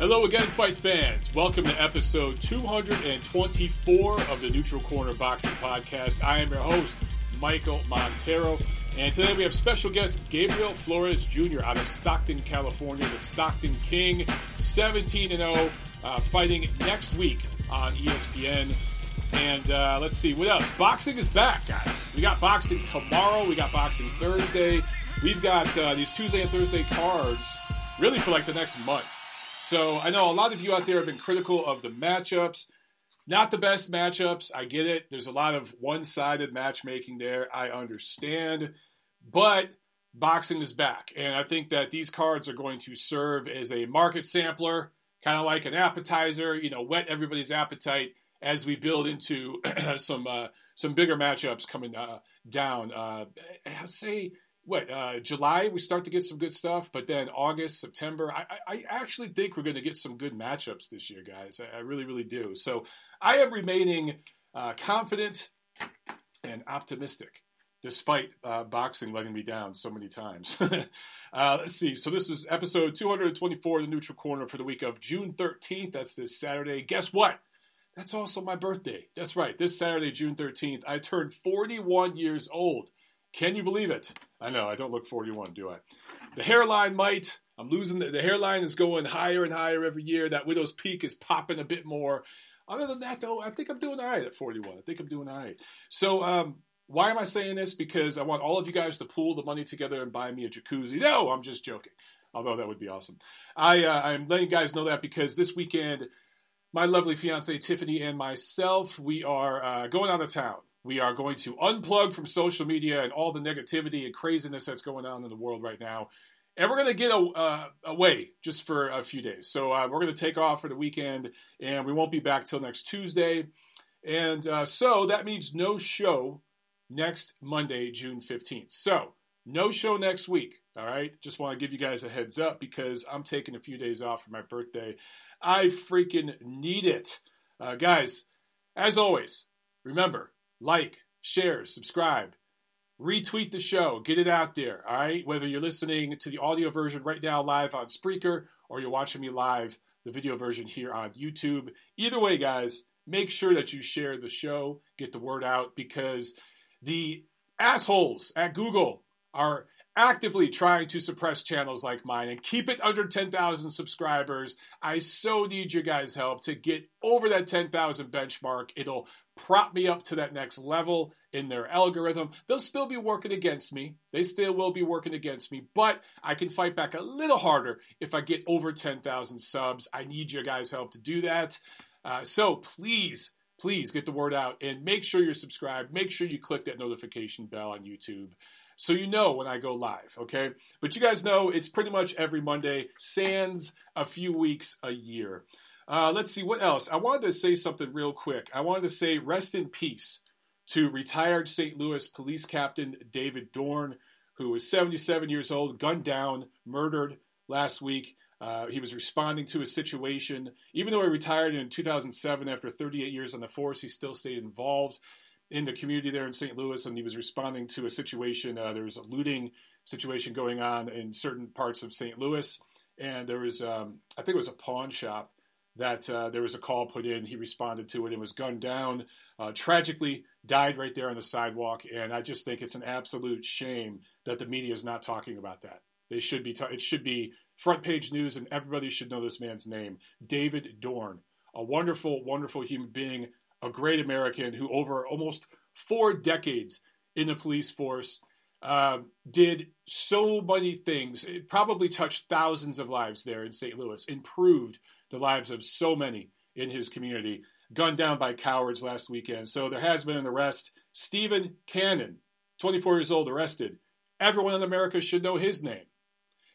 Hello again, fight fans. Welcome to episode 224 of the Neutral Corner Boxing Podcast. I am your host, Michael Montero, and today we have special guest Gabriel Flores Jr. out of Stockton, California, the Stockton King, 17 and 0, uh, fighting next week on ESPN. And uh, let's see what else. Boxing is back, guys. We got boxing tomorrow. We got boxing Thursday. We've got uh, these Tuesday and Thursday cards really for like the next month. So I know a lot of you out there have been critical of the matchups. Not the best matchups. I get it. There's a lot of one sided matchmaking there. I understand. But boxing is back. And I think that these cards are going to serve as a market sampler, kind of like an appetizer, you know, whet everybody's appetite as we build into some uh, some bigger matchups coming uh, down. Uh, I'd say what uh, July we start to get some good stuff, but then August, September, I, I actually think we're going to get some good matchups this year, guys. I, I really, really do. So I am remaining uh, confident and optimistic. Despite uh, boxing letting me down so many times. Uh, let's see. So, this is episode 224 of the Neutral Corner for the week of June 13th. That's this Saturday. Guess what? That's also my birthday. That's right. This Saturday, June 13th, I turned 41 years old. Can you believe it? I know, I don't look 41, do I? The hairline might. I'm losing the, the hairline is going higher and higher every year. That widow's peak is popping a bit more. Other than that, though, I think I'm doing all right at 41. I think I'm doing all right. So, um, why am I saying this? Because I want all of you guys to pool the money together and buy me a jacuzzi. No, I'm just joking. Although that would be awesome. I, uh, I'm letting you guys know that because this weekend, my lovely fiance Tiffany and myself, we are uh, going out of town. We are going to unplug from social media and all the negativity and craziness that's going on in the world right now. And we're going to get a, uh, away just for a few days. So uh, we're going to take off for the weekend and we won't be back till next Tuesday. And uh, so that means no show next Monday, June 15th. So no show next week. All right. Just want to give you guys a heads up because I'm taking a few days off for my birthday. I freaking need it. Uh, guys, as always, remember like, share, subscribe, retweet the show, get it out there, all right? Whether you're listening to the audio version right now live on Spreaker or you're watching me live, the video version here on YouTube. Either way, guys, make sure that you share the show, get the word out because the assholes at Google are actively trying to suppress channels like mine and keep it under 10,000 subscribers. I so need your guys' help to get over that 10,000 benchmark. It'll prop me up to that next level in their algorithm. They'll still be working against me. They still will be working against me, but I can fight back a little harder if I get over 10,000 subs. I need your guys' help to do that. Uh, so please, please get the word out and make sure you're subscribed. Make sure you click that notification bell on YouTube so you know when I go live, okay? But you guys know it's pretty much every Monday, sans a few weeks a year. Uh, let's see what else. I wanted to say something real quick. I wanted to say rest in peace to retired St. Louis police captain David Dorn, who was 77 years old, gunned down, murdered last week. Uh, he was responding to a situation. Even though he retired in 2007 after 38 years on the force, he still stayed involved in the community there in St. Louis, and he was responding to a situation. Uh, there was a looting situation going on in certain parts of St. Louis, and there was, um, I think it was a pawn shop that uh, there was a call put in. He responded to it and was gunned down. Uh, tragically, died right there on the sidewalk. And I just think it's an absolute shame that the media is not talking about that. They should be. Ta- it should be front page news, and everybody should know this man's name, David Dorn, a wonderful, wonderful human being, a great American who, over almost four decades in the police force, uh, did so many things. It probably touched thousands of lives there in St. Louis, improved the lives of so many in his community, gunned down by cowards last weekend. So there has been an arrest. Stephen Cannon, 24 years old, arrested. Everyone in America should know his name.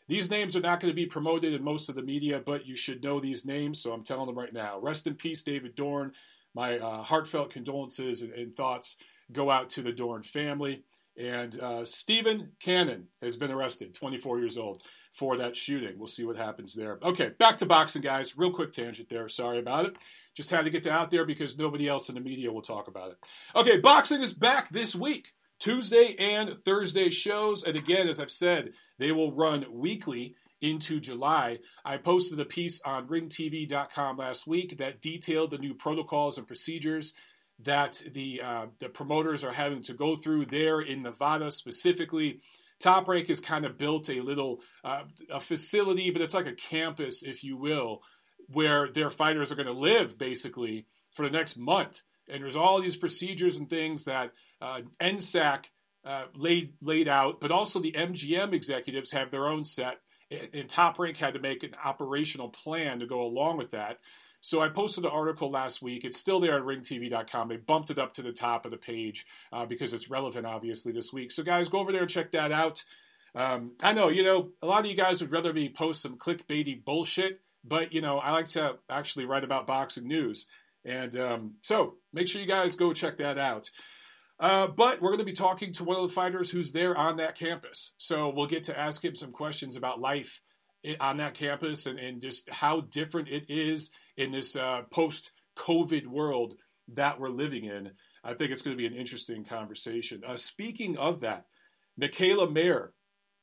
These names are not going to be promoted in most of the media, but you should know these names, so I'm telling them right now. Rest in peace, David Dorn. My uh, heartfelt condolences and, and, thoughts go out to the Dorn family. And uh, Stephen Cannon has been arrested, 24 years old for that shooting. We'll see what happens there. Okay, back to boxing, guys. Real quick tangent there. Sorry about it. Just had to get out there because nobody else in the media will talk about it. Okay, boxing is back this week. Tuesday and Thursday shows. And again, as I've said, they will run weekly into July. I posted a piece on ringtv.com last week that detailed the new protocols and procedures that the uh, the promoters are having to go through there in Nevada specifically. Top Rank has kind of built a little uh, a facility, but it's like a campus, if you will, where their fighters are going to live basically for the next month. And there's all these procedures and things that uh, NSAC uh, laid laid out, but also the MGM executives have their own set. And Top Rank had to make an operational plan to go along with that. So I posted the article last week. It's still there at ringtv.com. They bumped it up to the top of the page uh, because it's relevant, obviously, this week. So, guys, go over there and check that out. Um, I know, you know, a lot of you guys would rather me post some clickbaity bullshit, but, you know, I like to actually write about boxing news. And um, so make sure you guys go check that out. Uh, but we're going to be talking to one of the fighters who's there on that campus. So we'll get to ask him some questions about life on that campus and, and just how different it is in this uh, post COVID world that we're living in. I think it's going to be an interesting conversation. Uh, speaking of that, Mikaela Mayer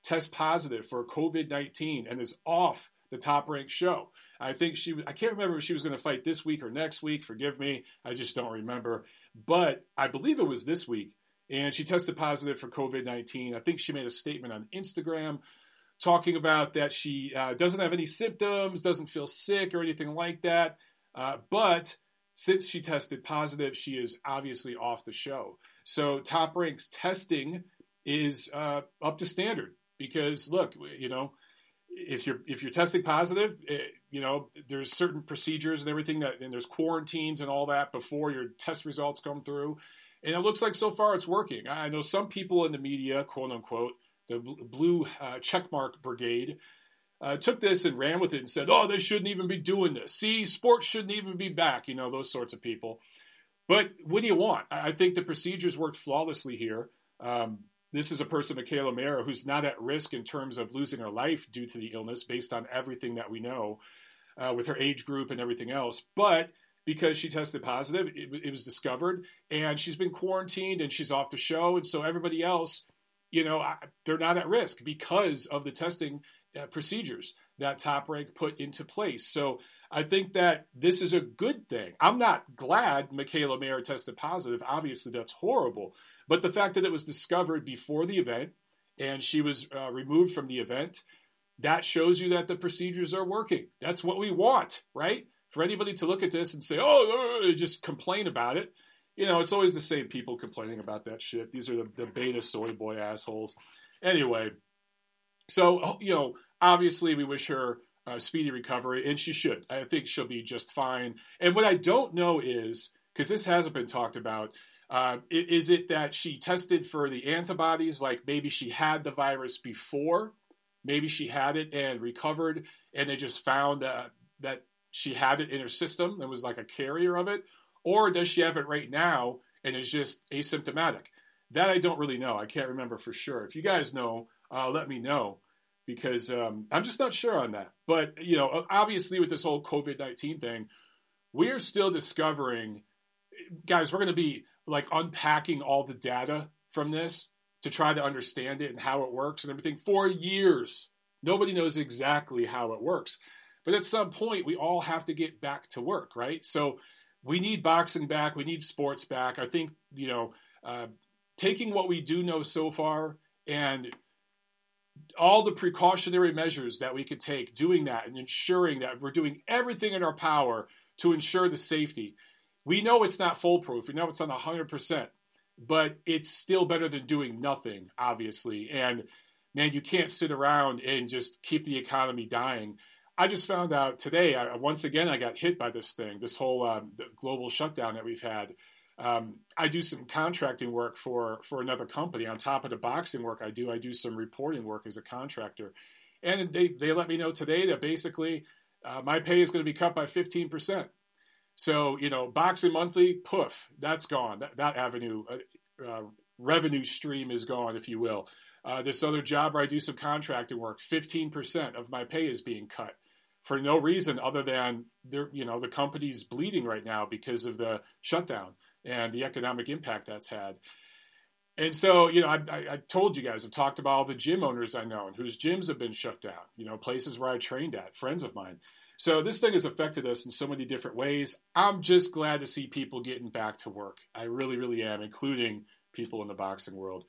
tests positive for COVID 19 and is off the top ranked show. I think she I can't remember if she was going to fight this week or next week. Forgive me. I just don't remember. But I believe it was this week. And she tested positive for COVID 19. I think she made a statement on Instagram talking about that she uh, doesn't have any symptoms, doesn't feel sick or anything like that. Uh, but since she tested positive, she is obviously off the show. So Top Rank's testing is uh, up to standard because look, you know, if you're if you're testing positive, it, eh, you know, there's certain procedures and everything that, and there's quarantines and all that before your test results come through. And it looks like so far it's working. I know some people in the media, quote unquote, the blue uh, checkmark brigade, uh, took this and ran with it and said, oh, they shouldn't even be doing this. See, sports shouldn't even be back, you know, those sorts of people. But what do you want? I think the procedures worked flawlessly here. Um, this is a person, Mikaela Mayer, who's not at risk in terms of losing her life due to the illness based on everything that we know uh, with her age group and everything else. But because she tested positive, it, it, was discovered, and she's been quarantined and she's off the show. And so everybody else, you know, they're not at risk because of the testing uh, procedures that Top Rank put into place. So I think that this is a good thing. I'm not glad Mikaela Mayer tested positive. Obviously, that's horrible. But the fact that it was discovered before the event and she was uh, removed from the event, that shows you that the procedures are working. That's what we want, right? For anybody to look at this and say, oh, uh, just complain about it. You know, it's always the same people complaining about that shit. These are the, the beta soy boy assholes. Anyway, so, you know, obviously we wish her a speedy recovery, and she should. I think she'll be just fine. And what I don't know is, because this hasn't been talked about, uh, is it that she tested for the antibodies, like maybe she had the virus before, maybe she had it and recovered, and they just found that that she had it in her system and was like a carrier of it, or does she have it right now and is just asymptomatic? That I don't really know. I can't remember for sure. If you guys know, uh, let me know because um, I'm just not sure on that. But you know, obviously with this whole COVID nineteen thing, we're still discovering, guys. We're going to be like unpacking all the data from this to try to understand it and how it works and everything for years. Nobody knows exactly how it works. But at some point, we all have to get back to work, right? So we need boxing back. We need sports back. I think, you know, uh, taking what we do know so far and all the precautionary measures that we could take, doing that and ensuring that we're doing everything in our power to ensure the safety we know it's not foolproof. We know it's not 100%, but it's still better than doing nothing, obviously. And man, you can't sit around and just keep the economy dying. I just found out today, I, once again, I got hit by this thing, this whole um, global shutdown that we've had. Um, I do some contracting work for, for another company. On top of the boxing work I do, I do some reporting work as a contractor. And they, they let me know today that basically uh, my pay is going to be cut by 15%. So, you know, Boxing Monthly, poof, that's gone. That, that avenue, uh, uh, revenue stream is gone, if you will. Uh, this other job where I do some contracting work, 15% of my pay is being cut for no reason other than they're, you know, the company's bleeding right now because of the shutdown and the economic impact that's had. And so, you know, I, I, I, told you guys, I've talked about all the gym owners I know and whose gyms have been shut down, you know, places where I trained at, friends of mine. So this thing has affected us in so many different ways. I'm just glad to see people getting back to work. I really, really am, including people in the boxing world.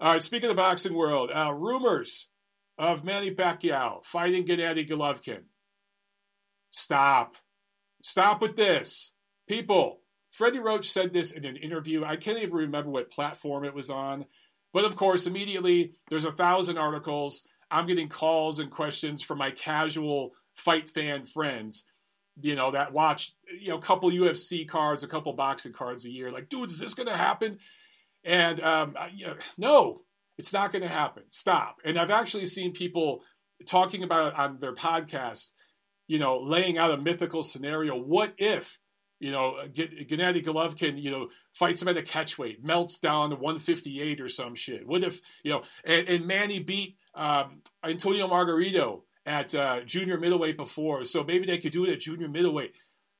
All right, speaking of the boxing world, uh, rumors of Manny Pacquiao fighting Gennady Golovkin. Stop. Stop with this. People, Freddie Roach said this in an interview. I can't even remember what platform it was on. But of course, immediately there's a thousand articles. I'm getting calls and questions from my casual fight fan friends, you know, that watch, you know, a couple UFC cards, a couple boxing cards a year. Like, dude, is this going to happen? And um, you know, no, it's not going to happen. Stop. And I've actually seen people talking about it on their podcast, you know, laying out a mythical scenario. What if you know, Gennady Golovkin, you know, fights him at a catchweight, melts down to 158 or some shit. What if, you know, and, and Manny beat um, Antonio Margarito at uh, junior middleweight before, so maybe they could do it at junior middleweight.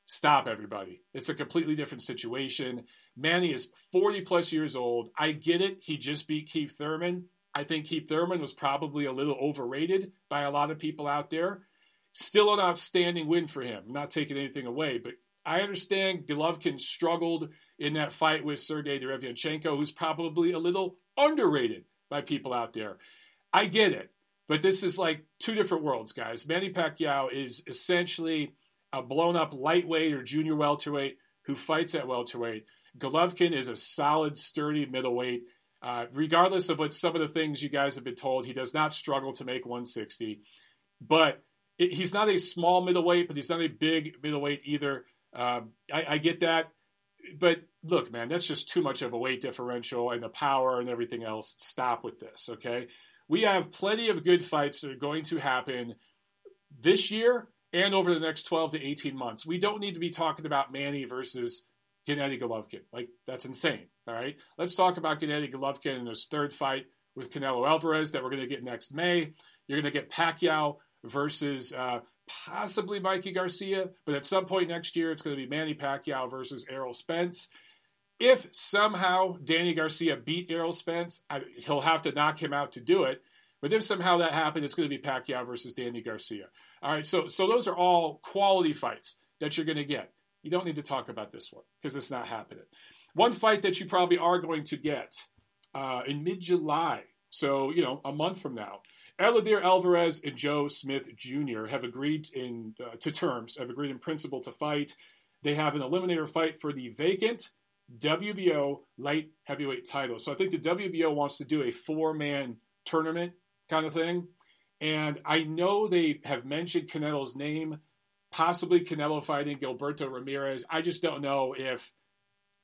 Stop, everybody. It's a completely different situation. Manny is 40 plus years old. I get it. He just beat Keith Thurman. I think Keith Thurman was probably a little overrated by a lot of people out there. Still an outstanding win for him. Not taking anything away, but I understand Golovkin struggled in that fight with Sergey Derevyanchenko, who's probably a little underrated by people out there. I get it, but this is like two different worlds, guys. Manny Pacquiao is essentially a blown up lightweight or junior welterweight who fights at welterweight. Golovkin is a solid, sturdy middleweight. Uh, regardless of what some of the things you guys have been told, he does not struggle to make 160. But he's not a small middleweight, but he's not a big middleweight either. Um, I, I, get that, but look, man, that's just too much of a weight differential and the power and everything else. Stop with this, okay? We have plenty of good fights that are going to happen this year and over the next 12 to 18 months. We don't need to be talking about Manny versus Gennady Golovkin. Like, that's insane, all right? Let's talk about Gennady Golovkin in his third fight with Canelo Alvarez that we're going to get next May. You're going to get Pacquiao versus uh, possibly Mikey Garcia, but at some point next year, it's going to be Manny Pacquiao versus Errol Spence. If somehow Danny Garcia beat Errol Spence, I, he'll have to knock him out to do it. But if somehow that happened, it's going to be Pacquiao versus Danny Garcia. All right, so so those are all quality fights that you're going to get. You don't need to talk about this one because it's not happening. One fight that you probably are going to get uh, in mid July, so you know a month from now, Eleider Alvarez and Joe Smith Jr. have agreed in uh, to terms, have agreed in principle to fight. They have an eliminator fight for the vacant WBO light heavyweight title. So I think the WBO wants to do a four man tournament kind of thing. And I know they have mentioned Canelo's name, possibly Canelo fighting Gilberto Ramirez. I just don't know if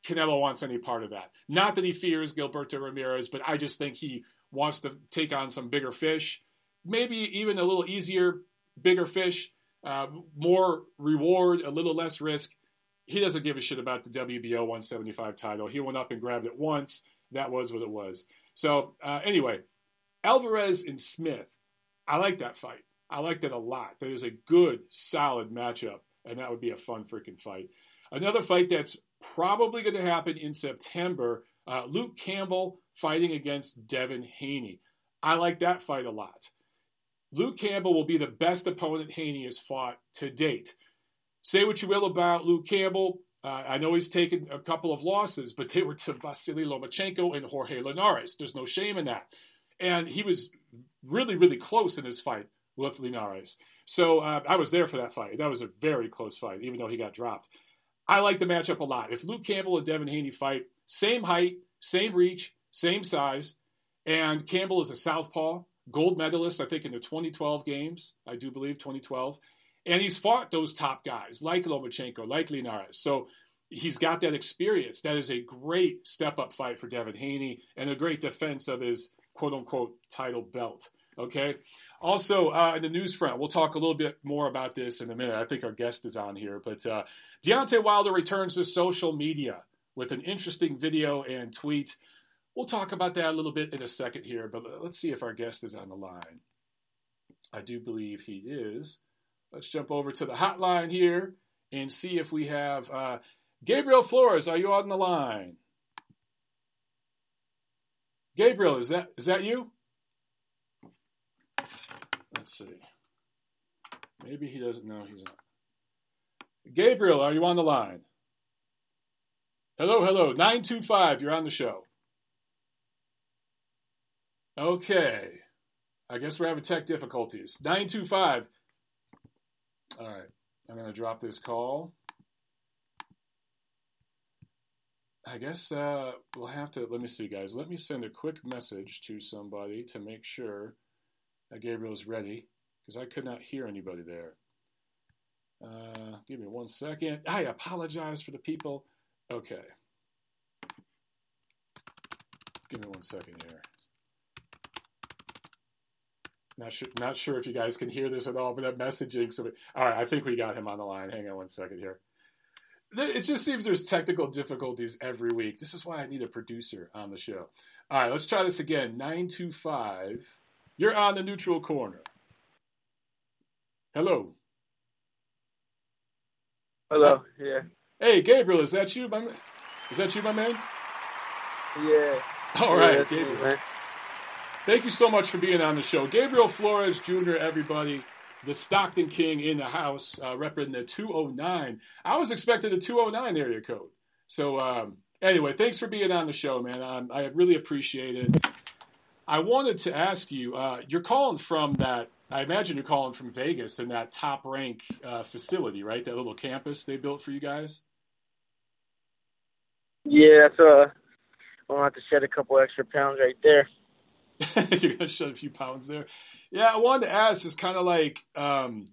Canelo wants any part of that. Not that he fears Gilberto Ramirez, but I just think he wants to take on some bigger fish maybe even a little easier, bigger fish, uh, more reward, a little less risk. He doesn't give a shit about the WBO 175 title. He went up and grabbed it once. That was what it was. So, uh, anyway, Alvarez and Smith, I like that fight. I like that a lot. That is a good, solid matchup, and that would be a fun freaking fight. Another fight that's probably going to happen in September uh, Luke Campbell fighting against Devin Haney. I like that fight a lot. Luke Campbell will be the best opponent Haney has fought to date. Say what you will about Luke Campbell. Uh, I know he's taken a couple of losses, but they were to Vasily Lomachenko and Jorge Linares. There's no shame in that. And he was really, really close in his fight with Linares. So uh, I was there for that fight. That was a very close fight, even though he got dropped. I like the matchup a lot. If Luke Campbell and Devin Haney fight, same height, same reach, same size, and Campbell is a southpaw gold medalist, I think, in the 2012 games. I do believe 2012. And he's fought those top guys like Lomachenko, like Linares. So he's got that experience. That is a great step up fight for Devin Haney and a great defense of his quote unquote title belt. Okay. Also, uh, in the news front, we'll talk a little bit more about this in a minute. I think our guest is on here, but uh, Deontay Wilder returns to social media with an interesting video and tweet We'll talk about that a little bit in a second here, but let's see if our guest is on the line. I do believe he is. Let's jump over to the hotline here and see if we have uh, Gabriel Flores. Are you on the line? Gabriel, is that is that you? Let's see. Maybe he doesn't know he's not. Gabriel, are you on the line? Hello, hello. 925, you're on the show. Okay. I guess we're having tech difficulties. 925. All right. I'm going to drop this call. I guess uh, we'll have to. Let me see, guys. Let me send a quick message to somebody to make sure that Gabriel's ready because I could not hear anybody there. Uh, give me one second. I apologize for the people. Okay. Give me one second here. Not sure, not sure if you guys can hear this at all, but that messaging. So, all right, I think we got him on the line. Hang on one second here. It just seems there's technical difficulties every week. This is why I need a producer on the show. All right, let's try this again. 925. You're on the neutral corner. Hello. Hello. Yeah. Hey, Gabriel, is that you, my man? Is that you, my man? Yeah. All right, yeah, Gabriel. Thank you so much for being on the show. Gabriel Flores Jr., everybody, the Stockton King in the house, uh, repping the 209. I was expecting the 209 area code. So, um, anyway, thanks for being on the show, man. Um, I really appreciate it. I wanted to ask you uh, you're calling from that, I imagine you're calling from Vegas in that top rank uh, facility, right? That little campus they built for you guys? Yeah, so uh, to have to shed a couple extra pounds right there. You're gonna shed a few pounds there. Yeah, I wanted to ask, just kind of like um,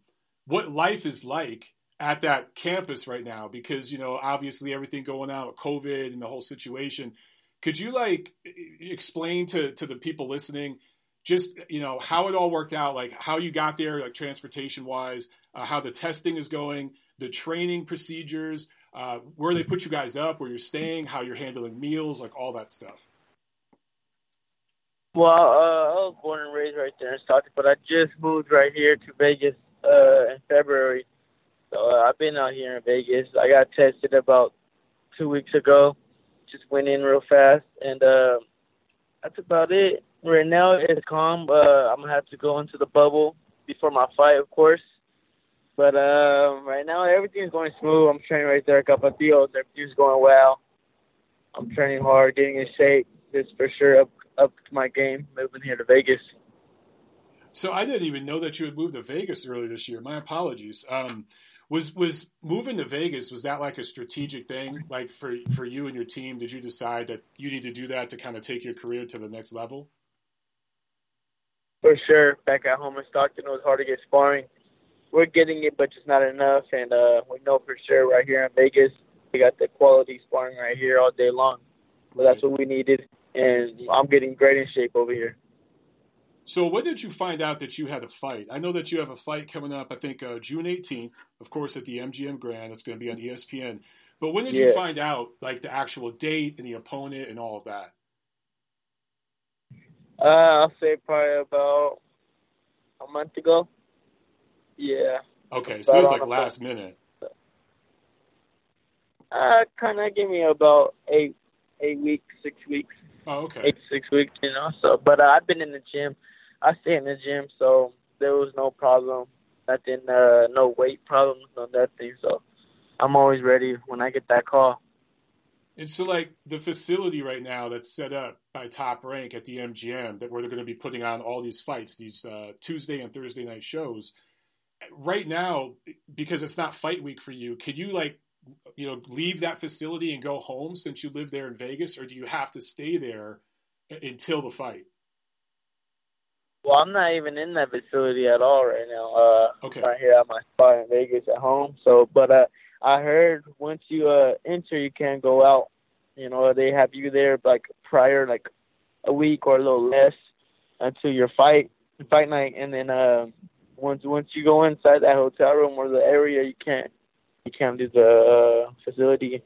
what life is like at that campus right now, because you know, obviously everything going on with COVID and the whole situation. Could you like explain to to the people listening, just you know, how it all worked out, like how you got there, like transportation wise, uh, how the testing is going, the training procedures, uh, where they put you guys up, where you're staying, how you're handling meals, like all that stuff. Well, uh, I was born and raised right there in Stockton, but I just moved right here to Vegas uh, in February. So uh, I've been out here in Vegas. I got tested about two weeks ago. Just went in real fast, and uh, that's about it. Right now it's calm. Uh, I'm gonna have to go into the bubble before my fight, of course. But uh, right now everything's going smooth. I'm training right there, Capetillo's. Everything's going well. I'm training hard, getting in shape. This for sure up up my game moving here to Vegas. So I didn't even know that you had moved to Vegas early this year. My apologies. Um, was was moving to Vegas was that like a strategic thing, like for for you and your team? Did you decide that you need to do that to kind of take your career to the next level? For sure. Back at home in Stockton, it was hard to get sparring. We're getting it, but just not enough. And uh, we know for sure right here in Vegas, we got the quality sparring right here all day long. But that's what we needed and I'm getting great in shape over here. So, when did you find out that you had a fight? I know that you have a fight coming up. I think uh, June 18th, of course, at the MGM Grand. It's going to be on ESPN. But when did yeah. you find out, like the actual date and the opponent and all of that? Uh, I'll say probably about a month ago. Yeah. Okay, so it was like last minute. Uh, kind of give me about eight, eight weeks, six weeks. Oh, okay. Eight six weeks, you know. So, but uh, I've been in the gym. I stay in the gym, so there was no problem. Nothing, uh, no weight problems, no nothing. So, I'm always ready when I get that call. And so, like the facility right now that's set up by Top Rank at the MGM, that where they're going to be putting on all these fights, these uh, Tuesday and Thursday night shows. Right now, because it's not fight week for you, can you like you know leave that facility and go home since you live there in Vegas, or do you have to stay there until the fight? Well, I'm not even in that facility at all right now. Uh, okay. Right here at my spot in Vegas at home. So, but uh, I heard once you uh enter, you can't go out. You know, they have you there like prior, like a week or a little less until your fight fight night, and then uh, once once you go inside that hotel room or the area, you can't you can't leave the uh, facility.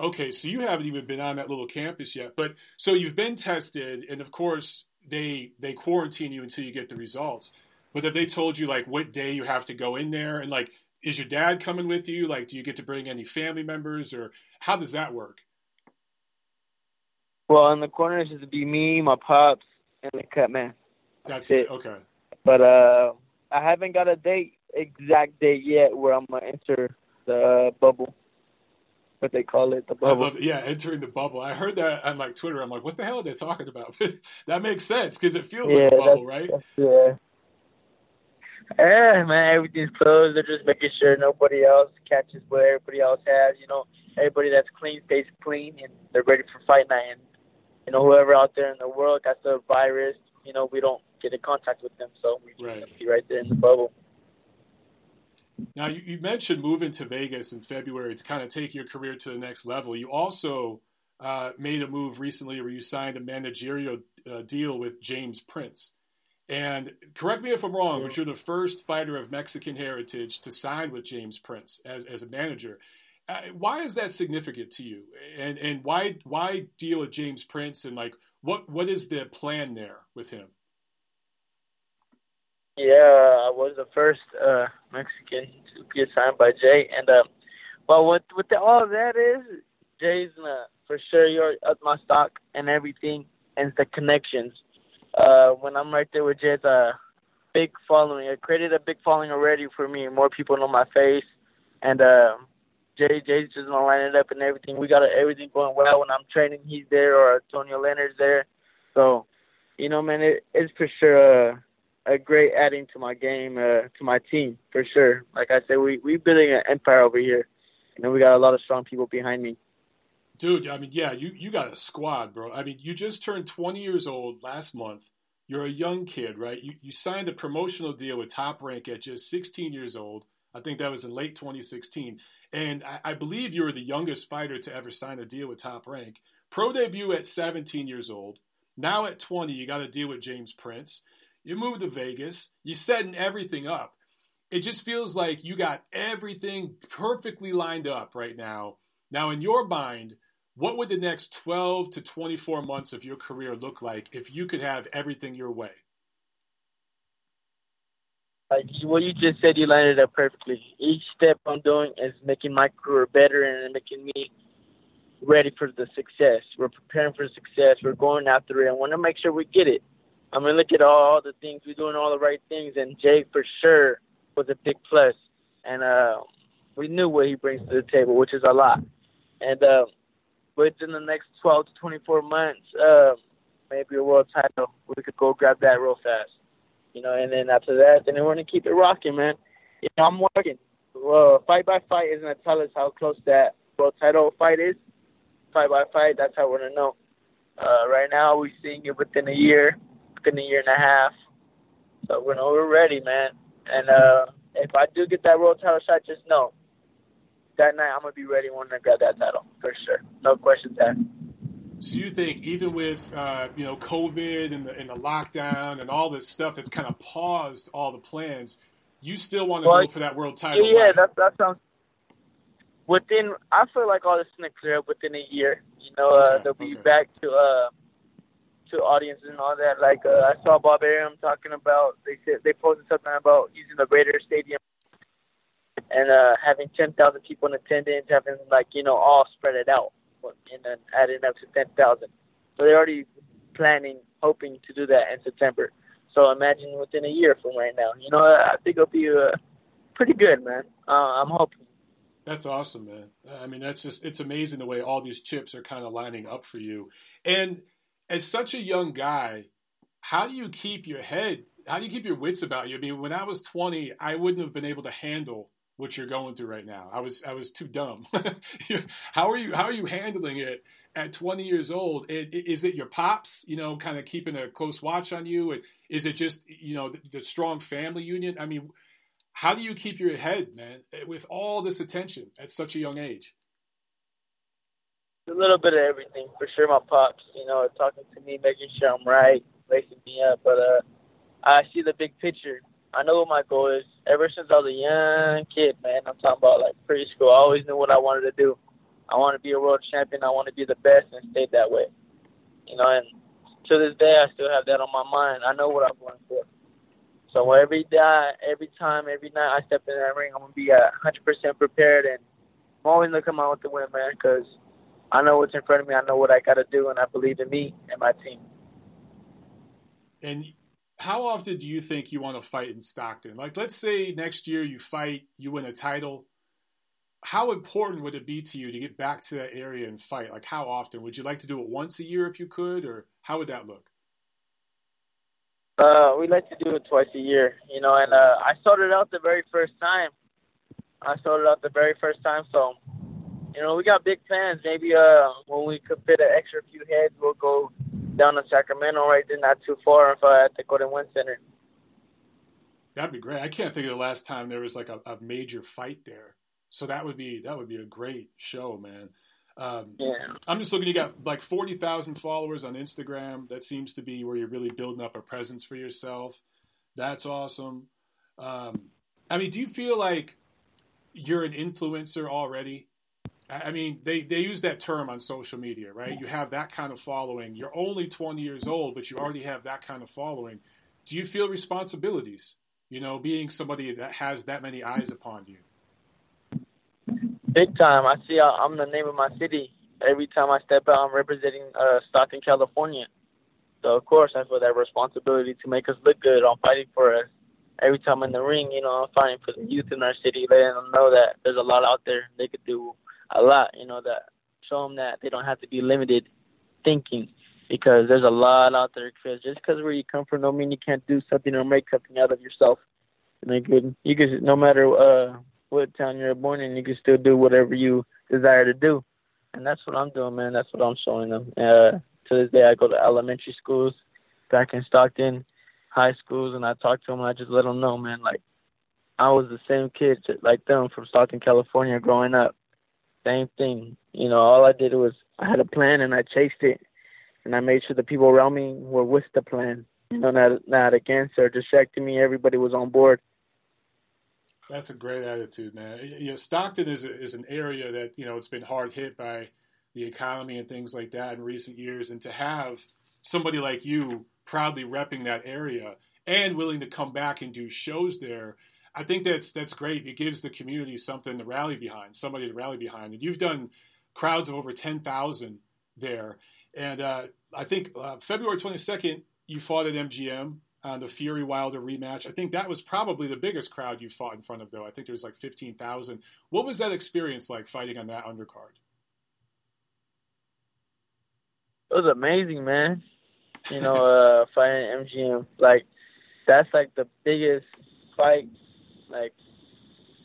Okay, so you haven't even been on that little campus yet, but so you've been tested, and of course they they quarantine you until you get the results. But if they told you like what day you have to go in there, and like is your dad coming with you? Like, do you get to bring any family members, or how does that work? Well, in the corners is to be me, my pops, and the cut man. That's it. Okay. But uh, I haven't got a date, exact date yet, where I'm gonna enter the bubble. What they call it, the bubble. Love, yeah, entering the bubble. I heard that on like Twitter. I'm like, what the hell are they talking about? that makes sense because it feels yeah, like a bubble, right? yeah. Yeah, man, everything's closed. They're just making sure nobody else catches what everybody else has. You know, everybody that's clean stays clean, and they're ready for fight night. And you know, whoever out there in the world got the virus, you know, we don't get in contact with them, so we right. be right there in the bubble. Now, you, you, mentioned moving to Vegas in February to kind of take your career to the next level. You also uh, made a move recently where you signed a managerial uh, deal with James Prince. And correct me if I'm wrong, but you're the first fighter of Mexican heritage to sign with James Prince as, as a manager. Uh, why is that significant to you? And and why why deal with James Prince? And like, what what is the plan there with him? Yeah, I was the first uh, Mexican to be signed by Jay, and uh, well, what what the, all that is, Jay's uh, for sure you're at my stock and everything, and the connections uh, when I'm right there with Jay, it's a big following. It created a big following already for me. More people know my face, and uh, Jay Jay's just gonna line it up and everything. We got everything going well. When I'm training, he's there, or Antonio Leonard's there. So, you know, man, it, it's for sure a, a great adding to my game, uh, to my team for sure. Like I said, we we building an empire over here. and know, we got a lot of strong people behind me. Dude, I mean, yeah, you, you got a squad, bro. I mean, you just turned 20 years old last month. You're a young kid, right? You, you signed a promotional deal with Top Rank at just 16 years old. I think that was in late 2016. And I, I believe you were the youngest fighter to ever sign a deal with Top Rank. Pro debut at 17 years old. Now at 20, you got a deal with James Prince. You moved to Vegas. You're setting everything up. It just feels like you got everything perfectly lined up right now. Now, in your mind, what would the next 12 to 24 months of your career look like if you could have everything your way? Like what you just said, you lined it up perfectly. Each step I'm doing is making my career better and making me ready for the success. We're preparing for success. We're going after it. I want to make sure we get it. I mean, look at all the things we're doing, all the right things, and Jake for sure was a big. And uh, we knew what he brings to the table, which is a lot. And uh, within the next 12 to 24 months, uh, maybe a world title, we could go grab that real fast. You know, and then after that, then we're gonna keep it rocking, man. You know, I'm working. Well, fight by fight is gonna tell us how close that world title fight is. Fight by fight, that's how we're gonna know. Uh, right now, we're seeing it within a year, within a year and a half. So we're we're ready, man. And uh, if I do get that world title shot, just know that night I'm gonna be ready when I grab that title for sure. No questions asked. So you think even with uh, you know COVID and the, and the lockdown and all this stuff that's kind of paused all the plans, you still want to well, go for that world title? Yeah, that that sounds. Within, I feel like all this is gonna clear up within a year. You know, uh, they'll be okay. back to uh to audiences and all that. Like uh, I saw Bob Arum talking about. They said they posted something about using the Raiders Stadium and uh, having 10,000 people in attendance, having like you know all spread it out, and then adding up to 10,000. So they're already planning, hoping to do that in September. So imagine within a year from right now. You know, I think it'll be uh, pretty good, man. Uh, I'm hoping. That's awesome, man. I mean, that's just it's amazing the way all these chips are kind of lining up for you. And as such a young guy, how do you keep your head? How do you keep your wits about you? I mean, when I was 20, I wouldn't have been able to handle what you're going through right now. I was I was too dumb. how are you how are you handling it at 20 years old? Is it your pops, you know, kind of keeping a close watch on you? Is it just you know the, the strong family union? I mean, how do you keep your head, man, with all this attention at such a young age? A little bit of everything, for sure. My pops, you know, talking to me, making sure I'm right, waking me up. But uh, I see the big picture. I know what my goal is. Ever since I was a young kid, man, I'm talking about like preschool. I always knew what I wanted to do. I want to be a world champion. I want to be the best and stay that way. You know, and to this day, I still have that on my mind. I know what I'm going for. So every day, every time, every night I step in that ring, I'm gonna be a 100% prepared, and I'm always come out the win, man. Because I know what's in front of me. I know what I got to do, and I believe in me and my team. And how often do you think you want to fight in Stockton? Like, let's say next year you fight, you win a title. How important would it be to you to get back to that area and fight? Like, how often? Would you like to do it once a year if you could, or how would that look? Uh, we like to do it twice a year, you know. And uh, I started out the very first time. I started out the very first time, so you know we got big plans. Maybe uh, when we could fit an extra few heads, we'll go down to Sacramento, right there, not too far, uh, at the Golden 1 Center. That'd be great. I can't think of the last time there was like a, a major fight there. So that would be that would be a great show, man. Um, yeah. I'm just looking. You got like forty thousand followers on Instagram. That seems to be where you're really building up a presence for yourself. That's awesome. Um, I mean, do you feel like you're an influencer already? I mean, they, they use that term on social media, right? You have that kind of following. You're only 20 years old, but you already have that kind of following. Do you feel responsibilities, you know, being somebody that has that many eyes upon you? Big time. I see uh, I'm the name of my city. Every time I step out, I'm representing uh, Stockton, California. So, of course, I feel that responsibility to make us look good. I'm fighting for us. Every time in the ring, you know, I'm fighting for the youth in our city, letting them know that there's a lot out there they could do a lot, you know, that show them that they don't have to be limited thinking because there's a lot out there. Because just because where you come from, don't mean you can't do something or make something out of yourself. And you could, you could, no matter uh, what town you're born in, you can still do whatever you desire to do. And that's what I'm doing, man. That's what I'm showing them. Uh, to this day, I go to elementary schools back in Stockton, high schools, and I talk to them. And I just let them know, man, like I was the same kid like them from Stockton, California, growing up same thing. You know, all I did was I had a plan and I chased it, and I made sure the people around me were with the plan. You know, not not against or distracting me. Everybody was on board. That's a great attitude, man. You know, Stockton is a, is an area that you know it's been hard hit by the economy and things like that in recent years, and to have somebody like you proudly repping that area and willing to come back and do shows there I think that's that's great. It gives the community something to rally behind, somebody to rally behind. And you've done crowds of over ten thousand there. And uh, I think uh, February twenty second, you fought at MGM on the Fury Wilder rematch. I think that was probably the biggest crowd you fought in front of, though. I think there was like fifteen thousand. What was that experience like fighting on that undercard? It was amazing, man. You know, uh, fighting MGM, like that's like the biggest fight like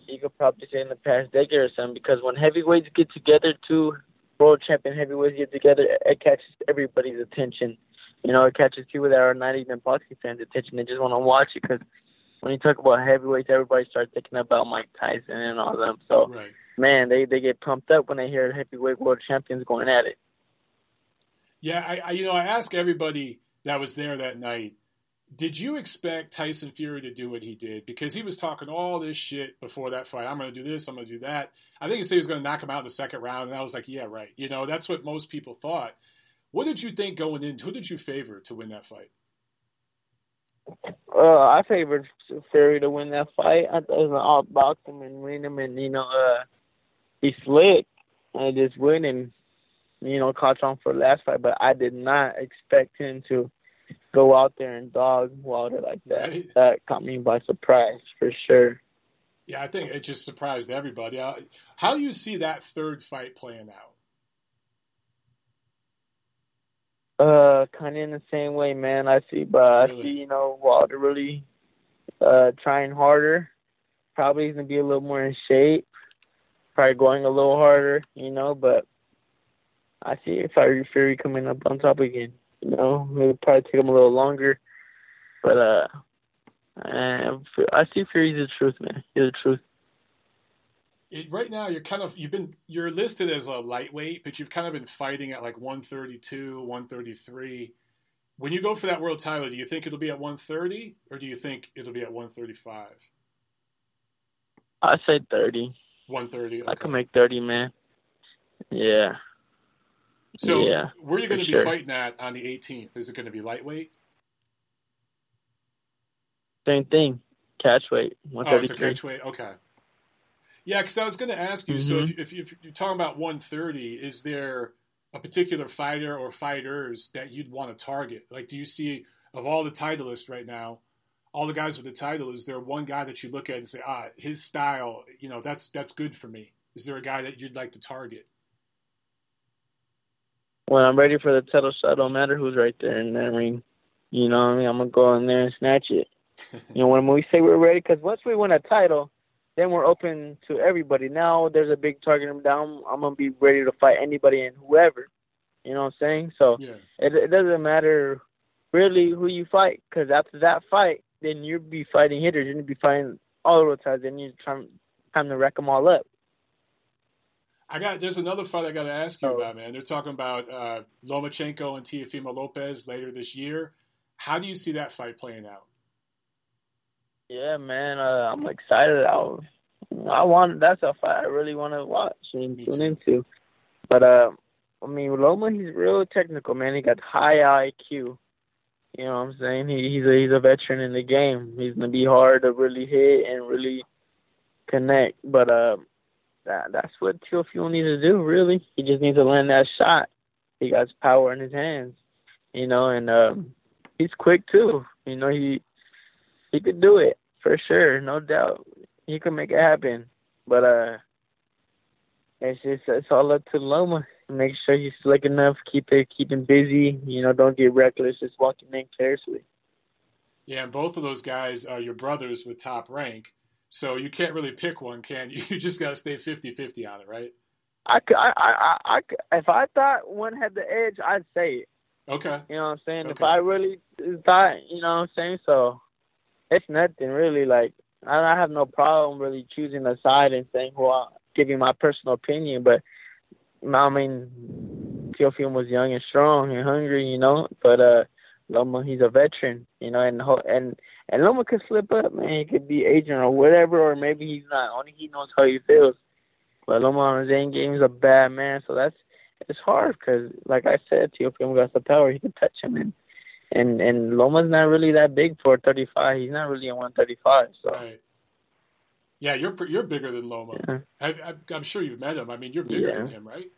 you could probably say in the past decade or something because when heavyweights get together, two world champion heavyweights get together, it catches everybody's attention. You know, it catches people that are not even boxing fans' attention. They just want to watch it because when you talk about heavyweights, everybody starts thinking about Mike Tyson and all them. So, right. man, they they get pumped up when they hear heavyweight world champions going at it. Yeah, I, I you know I ask everybody that was there that night did you expect Tyson Fury to do what he did? Because he was talking all this shit before that fight. I'm going to do this. I'm going to do that. I think he said he was going to knock him out in the second round, and I was like, yeah, right. You know, that's what most people thought. What did you think going in? Who did you favor to win that fight? Uh, I favored Fury to win that fight. I thought it was all box him and win him, and you know, uh, he slick and just win and you know caught on for the last fight. But I did not expect him to go out there and dog Wilder like that. Right. That caught me by surprise for sure. Yeah, I think it just surprised everybody. Uh, how do you see that third fight playing out? Uh, kind of in the same way, man. I see, but really? I see, you know, Wilder really uh trying harder. Probably gonna be a little more in shape. Probably going a little harder, you know. But I see Fiery Fury coming up on top again. You know, it probably take him a little longer, but uh, I see Fury's the truth, man. He's the truth. It, right now, you're kind of you've been you're listed as a lightweight, but you've kind of been fighting at like 132, 133. When you go for that world title, do you think it'll be at 130 or do you think it'll be at 135? I say 30. 130. Okay. I can make 30, man. Yeah. So yeah, where are you going to be sure. fighting at on the 18th? Is it going to be lightweight? Same thing, catch weight. Oh, it's a catch weight. Okay. Yeah, because I was going to ask you. Mm-hmm. So if, if, if, you're talking about 130, is there a particular fighter or fighters that you'd want to target? Like, do you see of all the titleists right now, all the guys with the title, is there one guy that you look at and say, ah, his style, you know, that's that's good for me? Is there a guy that you'd like to target? When I'm ready for the title shot, don't matter who's right there in that ring. You know what I mean? I'm gonna go in there and snatch it. you know, when we say we're ready, because once we win a title, then we're open to everybody. Now there's a big target down. I'm gonna be ready to fight anybody and whoever. You know what I'm saying? So yeah. it, it doesn't matter really who you fight, because after that fight, then you'll be fighting hitters. You're gonna be fighting all the times. Then you time time to wreck them all up. I got there's another fight I got to ask you oh. about, man. They're talking about uh, Lomachenko and Teofimo Lopez later this year. How do you see that fight playing out? Yeah, man, uh, I'm excited. I, I want that's a fight I really want to watch and tune into. But uh, I mean, Loma, he's real technical, man. He got high IQ. You know what I'm saying? He, he's a he's a veteran in the game. He's gonna be hard to really hit and really connect. But uh, that that's what Teofimo needs to do. Really, he just needs to land that shot. He got power in his hands, you know, and um, he's quick too. You know, he he could do it for sure, no doubt. He could make it happen, but uh, it's just it's all up to Loma. Make sure he's slick enough, keep it keep him busy. You know, don't get reckless. Just walk walking in carefully. Yeah, and both of those guys are your brothers with top rank. So you can't really pick one, can you? You just got to stay 50-50 on it, right? I, I, I, I, if I thought one had the edge, I'd say it. Okay. You know what I'm saying? Okay. If I really thought, you know what I'm saying? So it's nothing really. Like I have no problem really choosing a side and saying who I giving my personal opinion, but I mean, Teofimo was young and strong and hungry, you know. But uh, Loma, he's a veteran, you know, and and and Loma could slip up, man. He could be agent or whatever, or maybe he's not. Only he knows how he feels. But Loma on his end game is a bad man, so that's it's hard because, like I said, Teofimo got the power. He can touch him, and and and Loma's not really that big for 35. He's not really a 135. So. Right. Yeah, you're you're bigger than Loma. Yeah. I, am sure you've met him. I mean, you're bigger yeah. than him, right?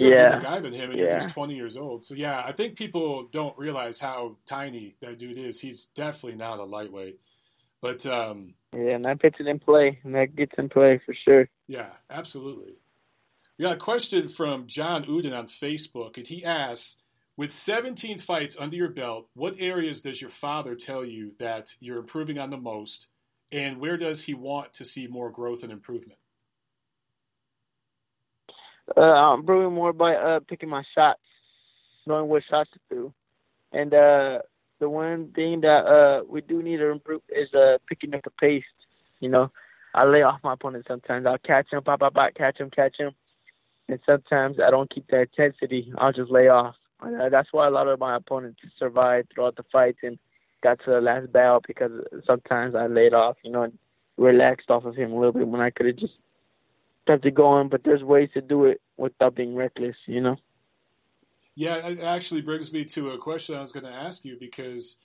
Yeah. a guy than him, and yeah. you're just 20 years old. So yeah, I think people don't realize how tiny that dude is. He's definitely not a lightweight. But um, yeah, and that puts it in play, and that gets in play for sure. Yeah, absolutely. We got a question from John Uden on Facebook, and he asks, with 17 fights under your belt, what areas does your father tell you that you're improving on the most, and where does he want to see more growth and improvement? Uh, I'm improving more by uh, picking my shots, knowing what shots to do, and uh, the one thing that uh, we do need to improve is uh, picking up the pace. You know, I lay off my opponent sometimes. I'll catch him, pop, pop, pop, catch him, catch him, and sometimes I don't keep that intensity. I'll just lay off. Uh, that's why a lot of my opponents survived throughout the fight and got to the last battle because sometimes I laid off, you know, and relaxed off of him a little bit when I could have just kept it going. But there's ways to do it without being reckless, you know. Yeah, it actually brings me to a question I was going to ask you because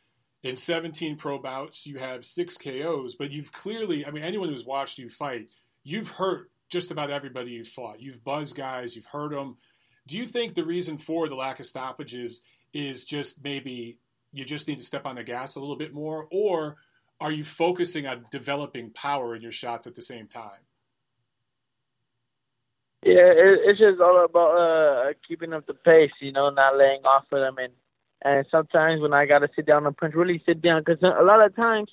in 17 pro bouts you have six KOs, but you've clearly, I mean, anyone who's watched you fight, you've hurt just about everybody you've fought. You've buzzed guys, you've hurt them. Do you think the reason for the lack of stoppages is just maybe you just need to step on the gas a little bit more, or are you focusing on developing power in your shots at the same time? Yeah, it's just all about uh, keeping up the pace, you know, not laying off for them, and and sometimes when I gotta sit down and punch, really sit down, because a lot of times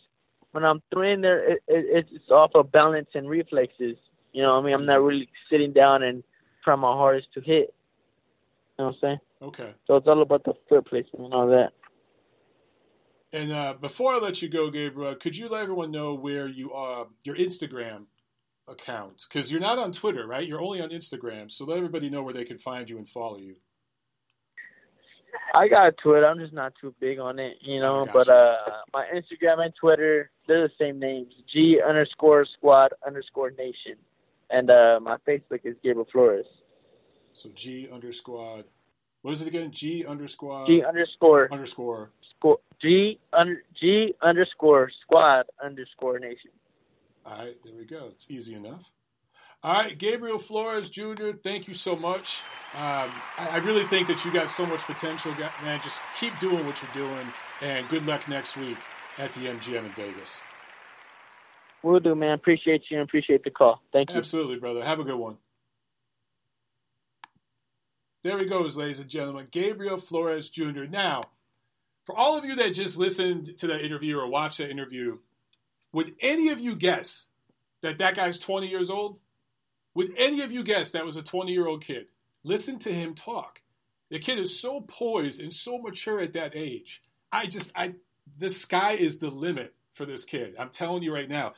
when I'm throwing there, it, it, it's off of balance and reflexes. You know, I mean, I'm not really sitting down and trying my hardest to hit. You know what I'm saying? Okay. So it's all about the foot placement and all that. And uh, before I let you go, Gabriel, could you let everyone know where you are, your Instagram account? Because you're not on Twitter, right? You're only on Instagram. So let everybody know where they can find you and follow you. I got Twitter. I'm just not too big on it, you know. But uh, my Instagram and Twitter, they're the same names: G underscore Squad underscore Nation, and uh, my Facebook is Gabriel Flores. So G underscore. What is it again? G underscore. G underscore. Underscore. G under G underscore squad underscore nation. All right, there we go. It's easy enough. All right, Gabriel Flores Jr., thank you so much. Um, I, I, really think that you got so much potential, man. Just keep doing what you're doing, and good luck next week at the MGM in Vegas. Will do, man. Appreciate you and appreciate the call. Thank you. Absolutely, brother. Have a good one. There he goes, ladies and gentlemen. Gabriel Flores Jr. Now, for all of you that just listened to that interview or watched that interview, would any of you guess that that guy's 20 years old? Would any of you guess that was a 20 year old kid? Listen to him talk. The kid is so poised and so mature at that age. I just, I, the sky is the limit for this kid. I'm telling you right now.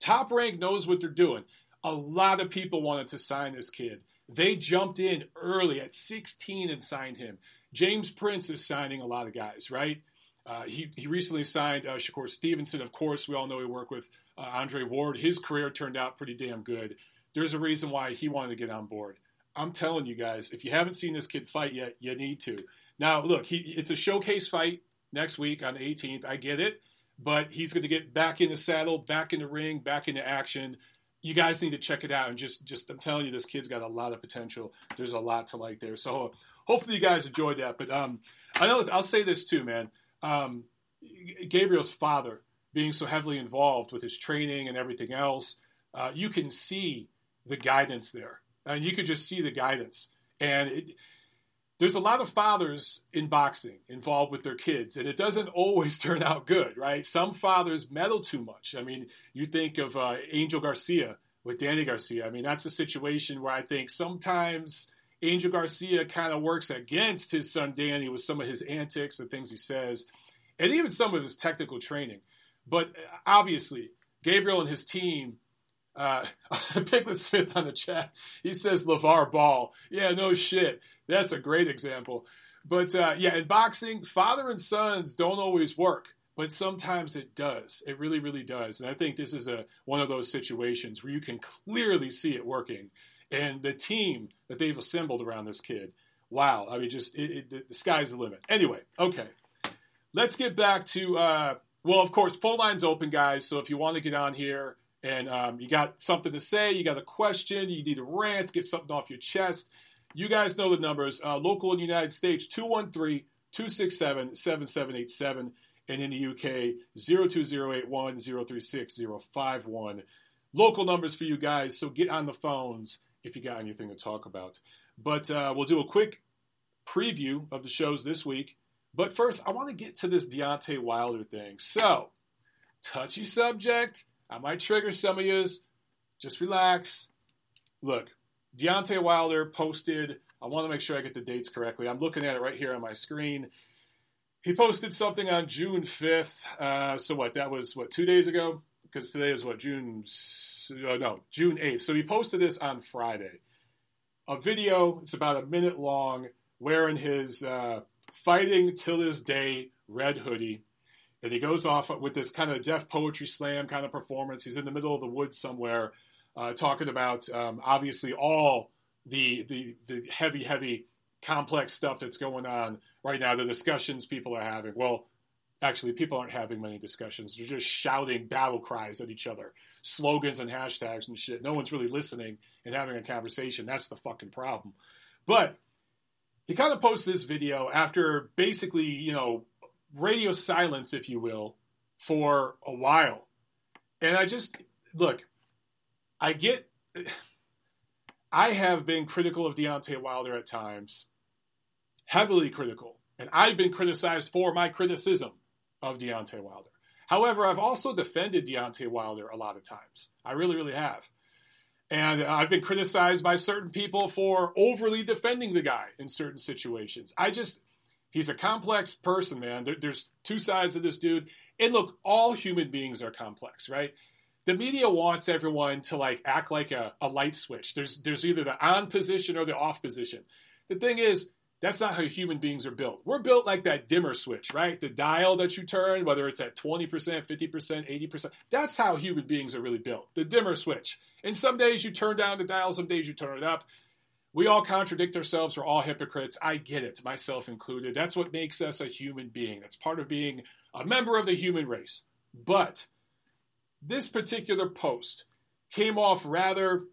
Top Rank knows what they're doing. A lot of people wanted to sign this kid. They jumped in early at 16 and signed him. James Prince is signing a lot of guys, right? Uh, he, he recently signed uh, Shakur Stevenson. Of course, we all know he worked with uh, Andre Ward. His career turned out pretty damn good. There's a reason why he wanted to get on board. I'm telling you guys, if you haven't seen this kid fight yet, you need to. Now, look, he, it's a showcase fight next week on the 18th. I get it, but he's going to get back in the saddle, back in the ring, back into action. You guys need to check it out and just, just I'm telling you, this kid's got a lot of potential. There's a lot to like there. So hopefully you guys enjoyed that. But um, I know I'll say this too, man um, Gabriel's father being so heavily involved with his training and everything else, uh, you can see the guidance there, and you can just see the guidance. And it, there's a lot of fathers in boxing involved with their kids, and it doesn't always turn out good, right? Some fathers meddle too much. I mean, you think of uh, Angel Garcia with Danny Garcia. I mean, that's a situation where I think sometimes Angel Garcia kind of works against his son Danny with some of his antics and things he says, and even some of his technical training. But uh, obviously, Gabriel and his team, uh, Smith on the chat, he says LeVar Ball. Yeah, no shit. That's a great example. But uh, yeah, in boxing, father and sons don't always work, but sometimes it does. It really, really does. And I think this is a one of those situations where you can clearly see it working and the team that they've assembled around this kid. Wow, I mean, just it, it, the sky's the limit. Anyway, okay, let's get back to. Uh, well, of course, phone lines open, guys. So if you want to get on here and um, you got something to say, you got a question, you need a rant, get something off your chest, you guys know the numbers. Uh, local in the United States, 213 267 7787. And in the UK, 02081 036 051. Local numbers for you guys. So get on the phones if you got anything to talk about. But uh, we'll do a quick preview of the shows this week. But first, I want to get to this Deontay Wilder thing. So, touchy subject. I might trigger some of yous. Just relax. Look, Deontay Wilder posted, I want to make sure I get the dates correctly. I'm looking at it right here on my screen. He posted something on June 5th. Uh, so, what? That was, what, two days ago? Because today is what, June uh, no, June 8th. So he posted this on Friday. A video, it's about a minute long, wearing his uh, Fighting Till His Day red hoodie. And he goes off with this kind of Def Poetry Slam kind of performance. He's in the middle of the woods somewhere, uh, talking about um, obviously all the, the, the heavy, heavy, complex stuff that's going on right now, the discussions people are having. Well, actually, people aren't having many discussions. They're just shouting battle cries at each other slogans and hashtags and shit. No one's really listening and having a conversation. That's the fucking problem. But he kind of posts this video after basically, you know, radio silence, if you will, for a while. And I just, look, I get, I have been critical of Deontay Wilder at times, heavily critical. And I've been criticized for my criticism of Deontay Wilder. However, I've also defended Deontay Wilder a lot of times. I really, really have. And I've been criticized by certain people for overly defending the guy in certain situations. I just, he's a complex person, man. There, there's two sides of this dude. And look, all human beings are complex, right? The media wants everyone to like act like a, a light switch. There's there's either the on position or the off position. The thing is, that's not how human beings are built. We're built like that dimmer switch, right? The dial that you turn, whether it's at 20%, 50%, 80%. That's how human beings are really built. The dimmer switch. And some days you turn down the dial, some days you turn it up. We all contradict ourselves. We're all hypocrites. I get it, myself included. That's what makes us a human being. That's part of being a member of the human race. But this particular post came off rather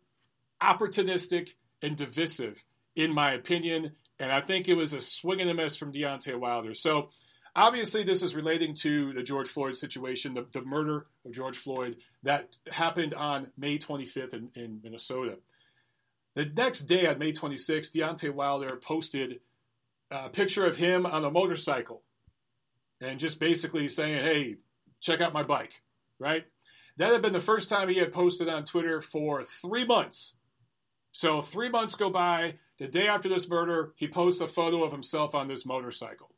opportunistic and divisive, in my opinion. And I think it was a swing and a miss from Deontay Wilder. So obviously, this is relating to the George Floyd situation, the, the murder of George Floyd that happened on May 25th in, in Minnesota. The next day, on May 26th, Deontay Wilder posted a picture of him on a motorcycle and just basically saying, hey, check out my bike, right? That had been the first time he had posted on Twitter for three months. So, three months go by. The day after this murder, he posts a photo of himself on this motorcycle.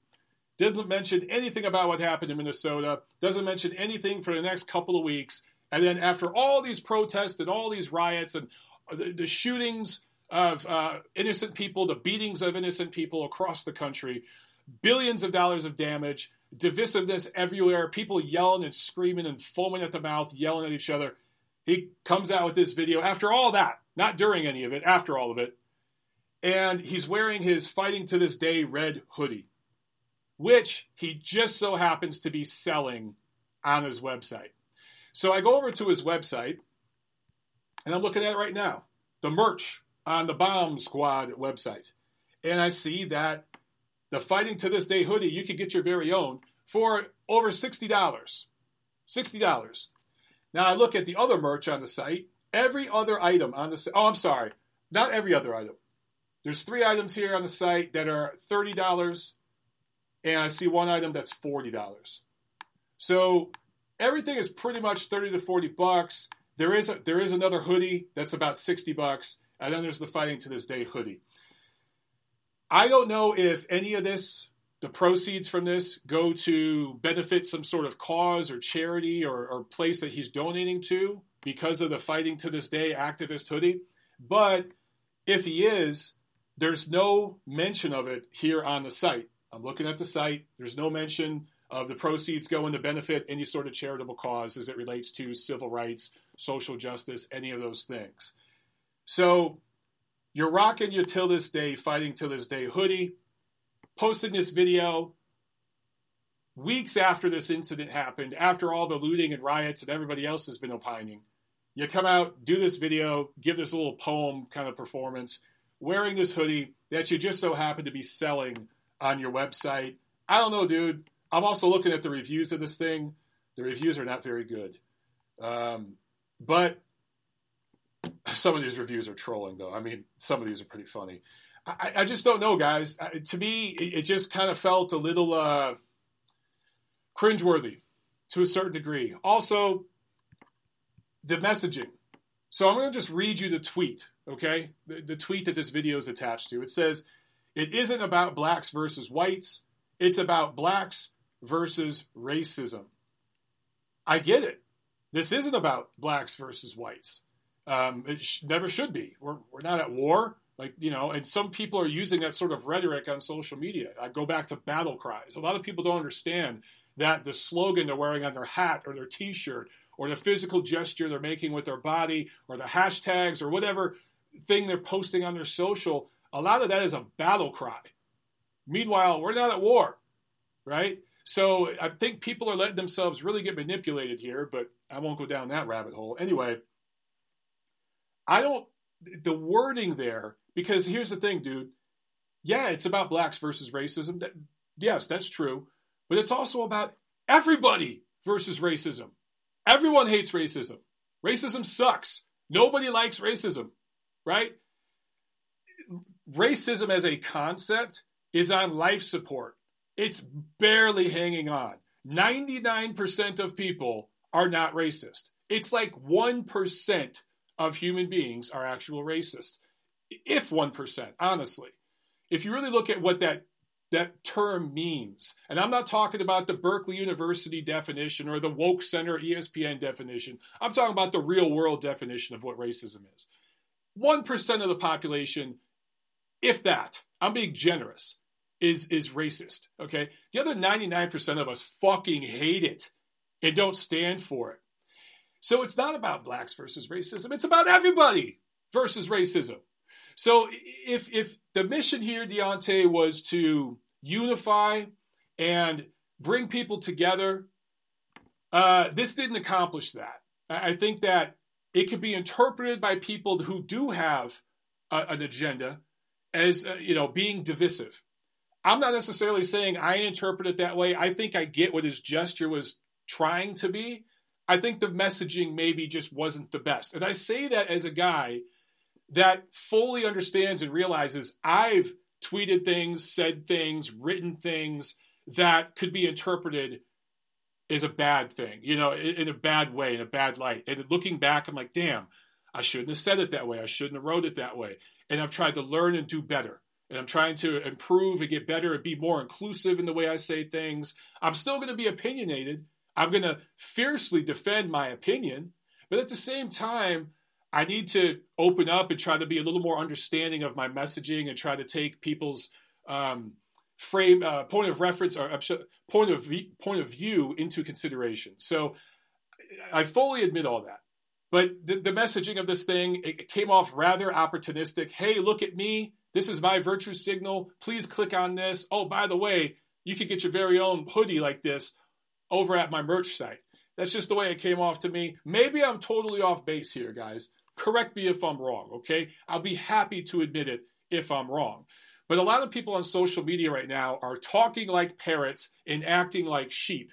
Doesn't mention anything about what happened in Minnesota, doesn't mention anything for the next couple of weeks. And then, after all these protests and all these riots and the, the shootings of uh, innocent people, the beatings of innocent people across the country, billions of dollars of damage, divisiveness everywhere, people yelling and screaming and foaming at the mouth, yelling at each other. He comes out with this video after all that, not during any of it, after all of it. And he's wearing his Fighting to This Day red hoodie, which he just so happens to be selling on his website. So I go over to his website, and I'm looking at it right now the merch on the Bomb Squad website. And I see that the Fighting to This Day hoodie, you can get your very own for over $60. $60. Now I look at the other merch on the site. Every other item on the site, oh, I'm sorry, not every other item. There's three items here on the site that are $30, and I see one item that's $40. So everything is pretty much 30 to 40 bucks. There is a, there is another hoodie that's about 60 bucks, and then there's the Fighting to This Day hoodie. I don't know if any of this, the proceeds from this, go to benefit some sort of cause or charity or, or place that he's donating to because of the Fighting to This Day activist hoodie. But if he is, there's no mention of it here on the site. I'm looking at the site. There's no mention of the proceeds going to benefit any sort of charitable cause as it relates to civil rights, social justice, any of those things. So you're rocking your Till This Day, Fighting Till This Day hoodie, posting this video weeks after this incident happened, after all the looting and riots and everybody else has been opining. You come out, do this video, give this little poem kind of performance, wearing this hoodie that you just so happen to be selling on your website. I don't know, dude. I'm also looking at the reviews of this thing. The reviews are not very good. Um, but some of these reviews are trolling, though. I mean, some of these are pretty funny. I, I just don't know, guys. I, to me, it, it, just kind of felt a little uh, cringeworthy to a certain degree. Also, the messaging. So I'm going to just read you the tweet, okay? The, the tweet that this video is attached to. It says, It isn't about blacks versus whites, it's about blacks versus racism. I get it. This isn't about blacks versus whites. Um, it sh- never should be. We're, we're not at war. Like, you know, and some people are using that sort of rhetoric on social media. I go back to battle cries. A lot of people don't understand that the slogan they're wearing on their hat or their t shirt or the physical gesture they're making with their body or the hashtags or whatever thing they're posting on their social, a lot of that is a battle cry. Meanwhile, we're not at war, right? So I think people are letting themselves really get manipulated here, but I won't go down that rabbit hole. Anyway, I don't the wording there because here's the thing, dude. Yeah, it's about blacks versus racism. That, yes, that's true, but it's also about everybody versus racism. Everyone hates racism. Racism sucks. Nobody likes racism, right? Racism as a concept is on life support. It's barely hanging on. 99% of people are not racist. It's like 1% of human beings are actual racists. If 1%, honestly. If you really look at what that that term means. And I'm not talking about the Berkeley University definition or the Woke Center ESPN definition. I'm talking about the real world definition of what racism is. 1% of the population, if that, I'm being generous, is, is racist. Okay. The other 99% of us fucking hate it and don't stand for it. So it's not about blacks versus racism, it's about everybody versus racism. So if if the mission here, Deontay, was to unify and bring people together, uh, this didn't accomplish that. I think that it could be interpreted by people who do have a, an agenda as uh, you know being divisive. I'm not necessarily saying I interpret it that way. I think I get what his gesture was trying to be. I think the messaging maybe just wasn't the best. And I say that as a guy that fully understands and realizes I've tweeted things, said things, written things that could be interpreted as a bad thing, you know, in, in a bad way, in a bad light. And looking back, I'm like, damn, I shouldn't have said it that way. I shouldn't have wrote it that way. And I've tried to learn and do better. And I'm trying to improve and get better and be more inclusive in the way I say things. I'm still going to be opinionated. I'm going to fiercely defend my opinion. But at the same time, I need to open up and try to be a little more understanding of my messaging and try to take people's um, frame uh, point of reference or point of point of view into consideration. So I fully admit all that. But the, the messaging of this thing it came off rather opportunistic. Hey, look at me. This is my virtue signal. Please click on this. Oh, by the way, you can get your very own hoodie like this over at my merch site. That's just the way it came off to me. Maybe I'm totally off base here, guys. Correct me if I'm wrong, okay? I'll be happy to admit it if I'm wrong. But a lot of people on social media right now are talking like parrots and acting like sheep.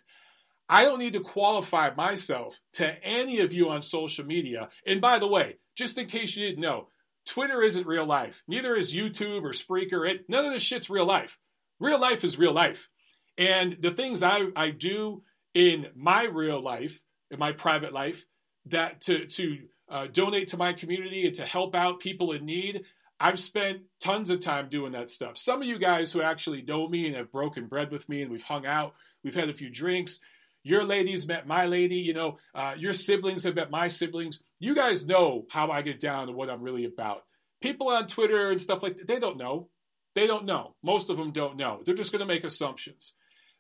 I don't need to qualify myself to any of you on social media. And by the way, just in case you didn't know, Twitter isn't real life. Neither is YouTube or Spreaker. It, none of this shit's real life. Real life is real life. And the things I, I do in my real life, in my private life, that to, to uh, donate to my community and to help out people in need. I've spent tons of time doing that stuff. Some of you guys who actually know me and have broken bread with me and we've hung out, we've had a few drinks. Your ladies met my lady, you know, uh, your siblings have met my siblings. You guys know how I get down and what I'm really about. People on Twitter and stuff like that, they don't know. They don't know. Most of them don't know. They're just going to make assumptions.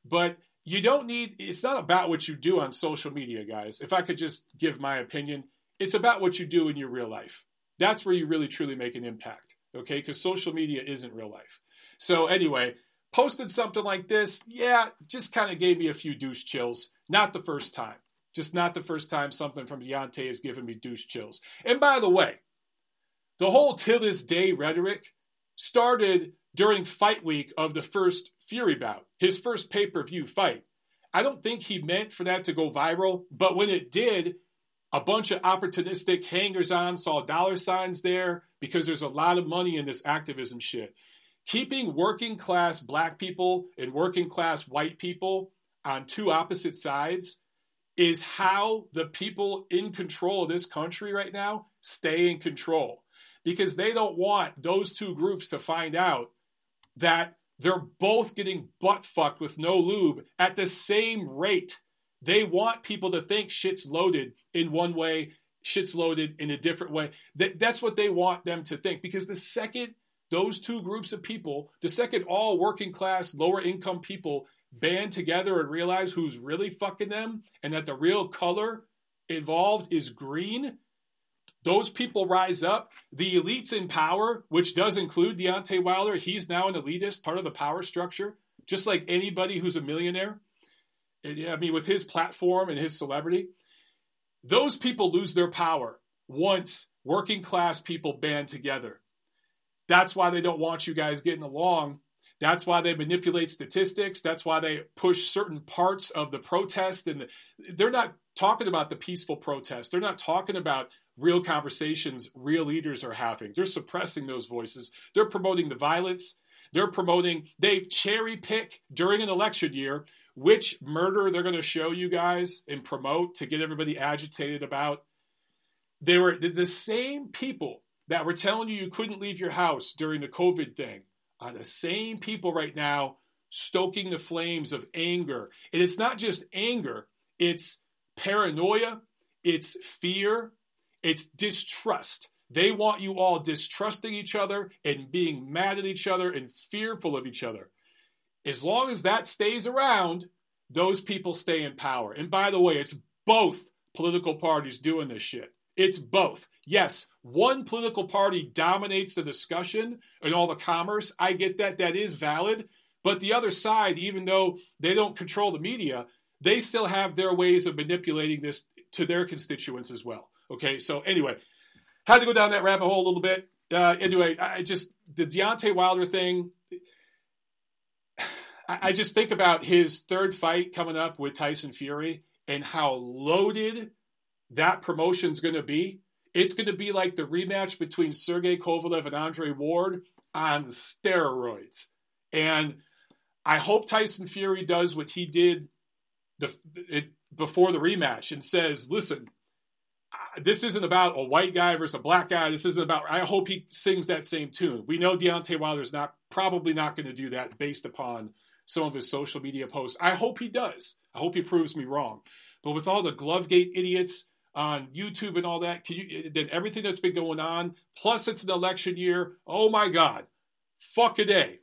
But you don't need, it's not about what you do on social media, guys. If I could just give my opinion, it's about what you do in your real life. That's where you really truly make an impact, okay? Because social media isn't real life. So, anyway, posted something like this. Yeah, just kind of gave me a few douche chills. Not the first time. Just not the first time something from Deontay has given me douche chills. And by the way, the whole till this day rhetoric started during fight week of the first Fury bout, his first pay per view fight. I don't think he meant for that to go viral, but when it did, a bunch of opportunistic hangers on saw dollar signs there because there's a lot of money in this activism shit. Keeping working class black people and working class white people on two opposite sides is how the people in control of this country right now stay in control because they don't want those two groups to find out that they're both getting butt fucked with no lube at the same rate they want people to think shit's loaded in one way, shit's loaded in a different way. That, that's what they want them to think. Because the second those two groups of people, the second all working class, lower income people band together and realize who's really fucking them and that the real color involved is green, those people rise up. The elites in power, which does include Deontay Wilder, he's now an elitist, part of the power structure, just like anybody who's a millionaire. I mean, with his platform and his celebrity, those people lose their power once working class people band together. That's why they don't want you guys getting along. That's why they manipulate statistics. That's why they push certain parts of the protest. And the, they're not talking about the peaceful protest. They're not talking about real conversations real leaders are having. They're suppressing those voices. They're promoting the violence. They're promoting, they cherry pick during an election year which murder they're going to show you guys and promote to get everybody agitated about. They were the same people that were telling you you couldn't leave your house during the COVID thing are the same people right now stoking the flames of anger. And it's not just anger, it's paranoia, it's fear, it's distrust. They want you all distrusting each other and being mad at each other and fearful of each other. As long as that stays around, those people stay in power. And by the way, it's both political parties doing this shit. It's both. Yes, one political party dominates the discussion and all the commerce. I get that. That is valid. But the other side, even though they don't control the media, they still have their ways of manipulating this to their constituents as well. Okay, so anyway, had to go down that rabbit hole a little bit. Uh, anyway, I just the Deontay Wilder thing. I just think about his third fight coming up with Tyson Fury and how loaded that promotion's going to be. It's going to be like the rematch between Sergey Kovalev and Andre Ward on steroids. And I hope Tyson Fury does what he did the, it, before the rematch and says, listen, this isn't about a white guy versus a black guy. This isn't about. I hope he sings that same tune. We know Deontay Wilder's not probably not going to do that based upon some of his social media posts. I hope he does. I hope he proves me wrong. But with all the Glovegate idiots on YouTube and all that, can you then everything that's been going on, plus it's an election year. Oh my God, fuck a day.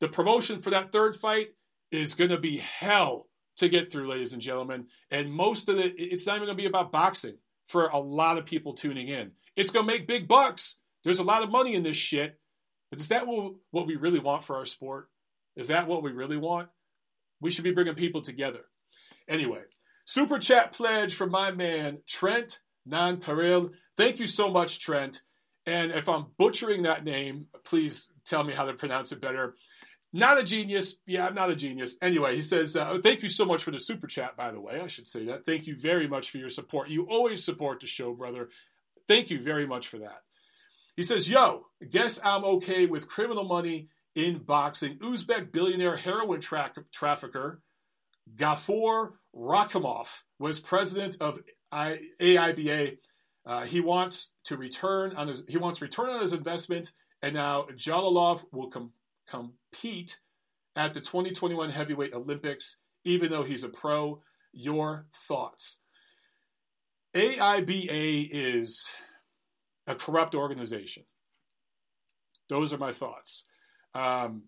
The promotion for that third fight is going to be hell to get through, ladies and gentlemen. And most of it, it's not even going to be about boxing for a lot of people tuning in. It's going to make big bucks. There's a lot of money in this shit. But is that what we really want for our sport? Is that what we really want? We should be bringing people together. Anyway, super chat pledge from my man, Trent Nanparil. Thank you so much, Trent. And if I'm butchering that name, please tell me how to pronounce it better. Not a genius. Yeah, I'm not a genius. Anyway, he says, uh, Thank you so much for the super chat, by the way. I should say that. Thank you very much for your support. You always support the show, brother. Thank you very much for that. He says, Yo, guess I'm okay with criminal money in boxing. Uzbek billionaire heroin tra- trafficker Gafur Rakhimov was president of I- AIBA. Uh, he wants to return on his he wants return on his investment, and now Jalolov will com- compete at the 2021 Heavyweight Olympics, even though he's a pro. Your thoughts? AIBA is a corrupt organization. Those are my thoughts. Um,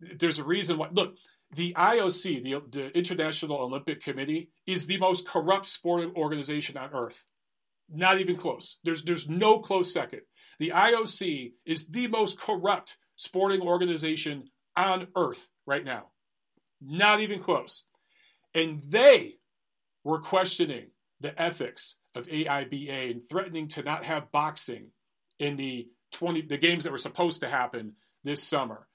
there's a reason why. Look, the IOC, the, the International Olympic Committee, is the most corrupt sporting organization on earth. Not even close. There's there's no close second. The IOC is the most corrupt sporting organization on earth right now. Not even close. And they were questioning the ethics of AIBA and threatening to not have boxing in the 20 the games that were supposed to happen this summer.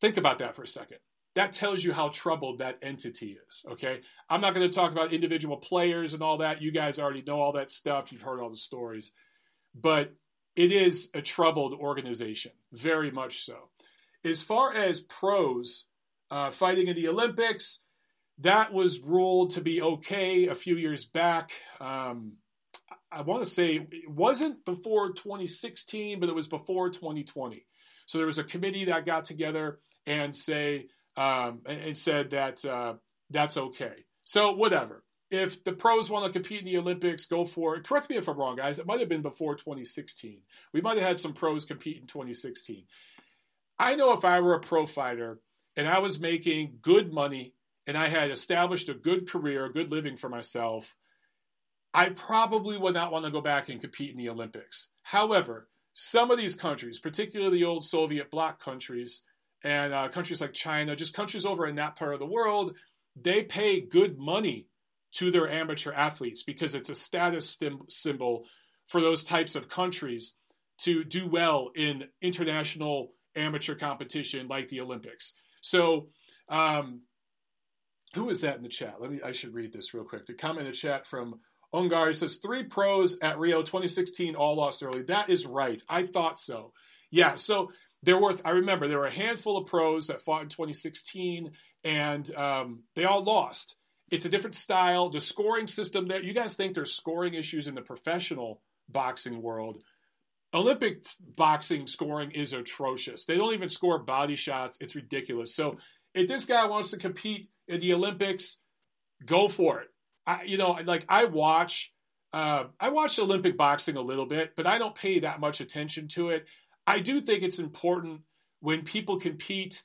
Think about that for a second. That tells you how troubled that entity is, okay? I'm not going to talk about individual players and all that. You guys already know all that stuff. You've heard all the stories. But it is a troubled organization, very much so. As far as pros uh, fighting in the Olympics, that was ruled to be okay a few years back. Um, I want to say it wasn't before 2016, but it was before 2020. So there was a committee that got together and say um, and said that uh, that's okay. So whatever if the pros want to compete in the Olympics, go for it. Correct me if I'm wrong, guys. It might have been before 2016. We might have had some pros compete in 2016. I know if I were a pro fighter and I was making good money and I had established a good career, a good living for myself, I probably would not want to go back and compete in the Olympics. However, some of these countries, particularly the old Soviet bloc countries and uh, countries like China, just countries over in that part of the world, they pay good money to their amateur athletes because it's a status symbol for those types of countries to do well in international amateur competition like the Olympics. So, um, who is that in the chat? Let me. I should read this real quick. The comment in the chat from Ungar says three pros at Rio 2016 all lost early. That is right. I thought so. Yeah. So there were. I remember there were a handful of pros that fought in 2016, and um, they all lost. It's a different style. The scoring system there, you guys think there's scoring issues in the professional boxing world. Olympic boxing scoring is atrocious. They don't even score body shots. It's ridiculous. So if this guy wants to compete in the Olympics, go for it. I, you know, like I watch, uh, I watch Olympic boxing a little bit, but I don't pay that much attention to it. I do think it's important when people compete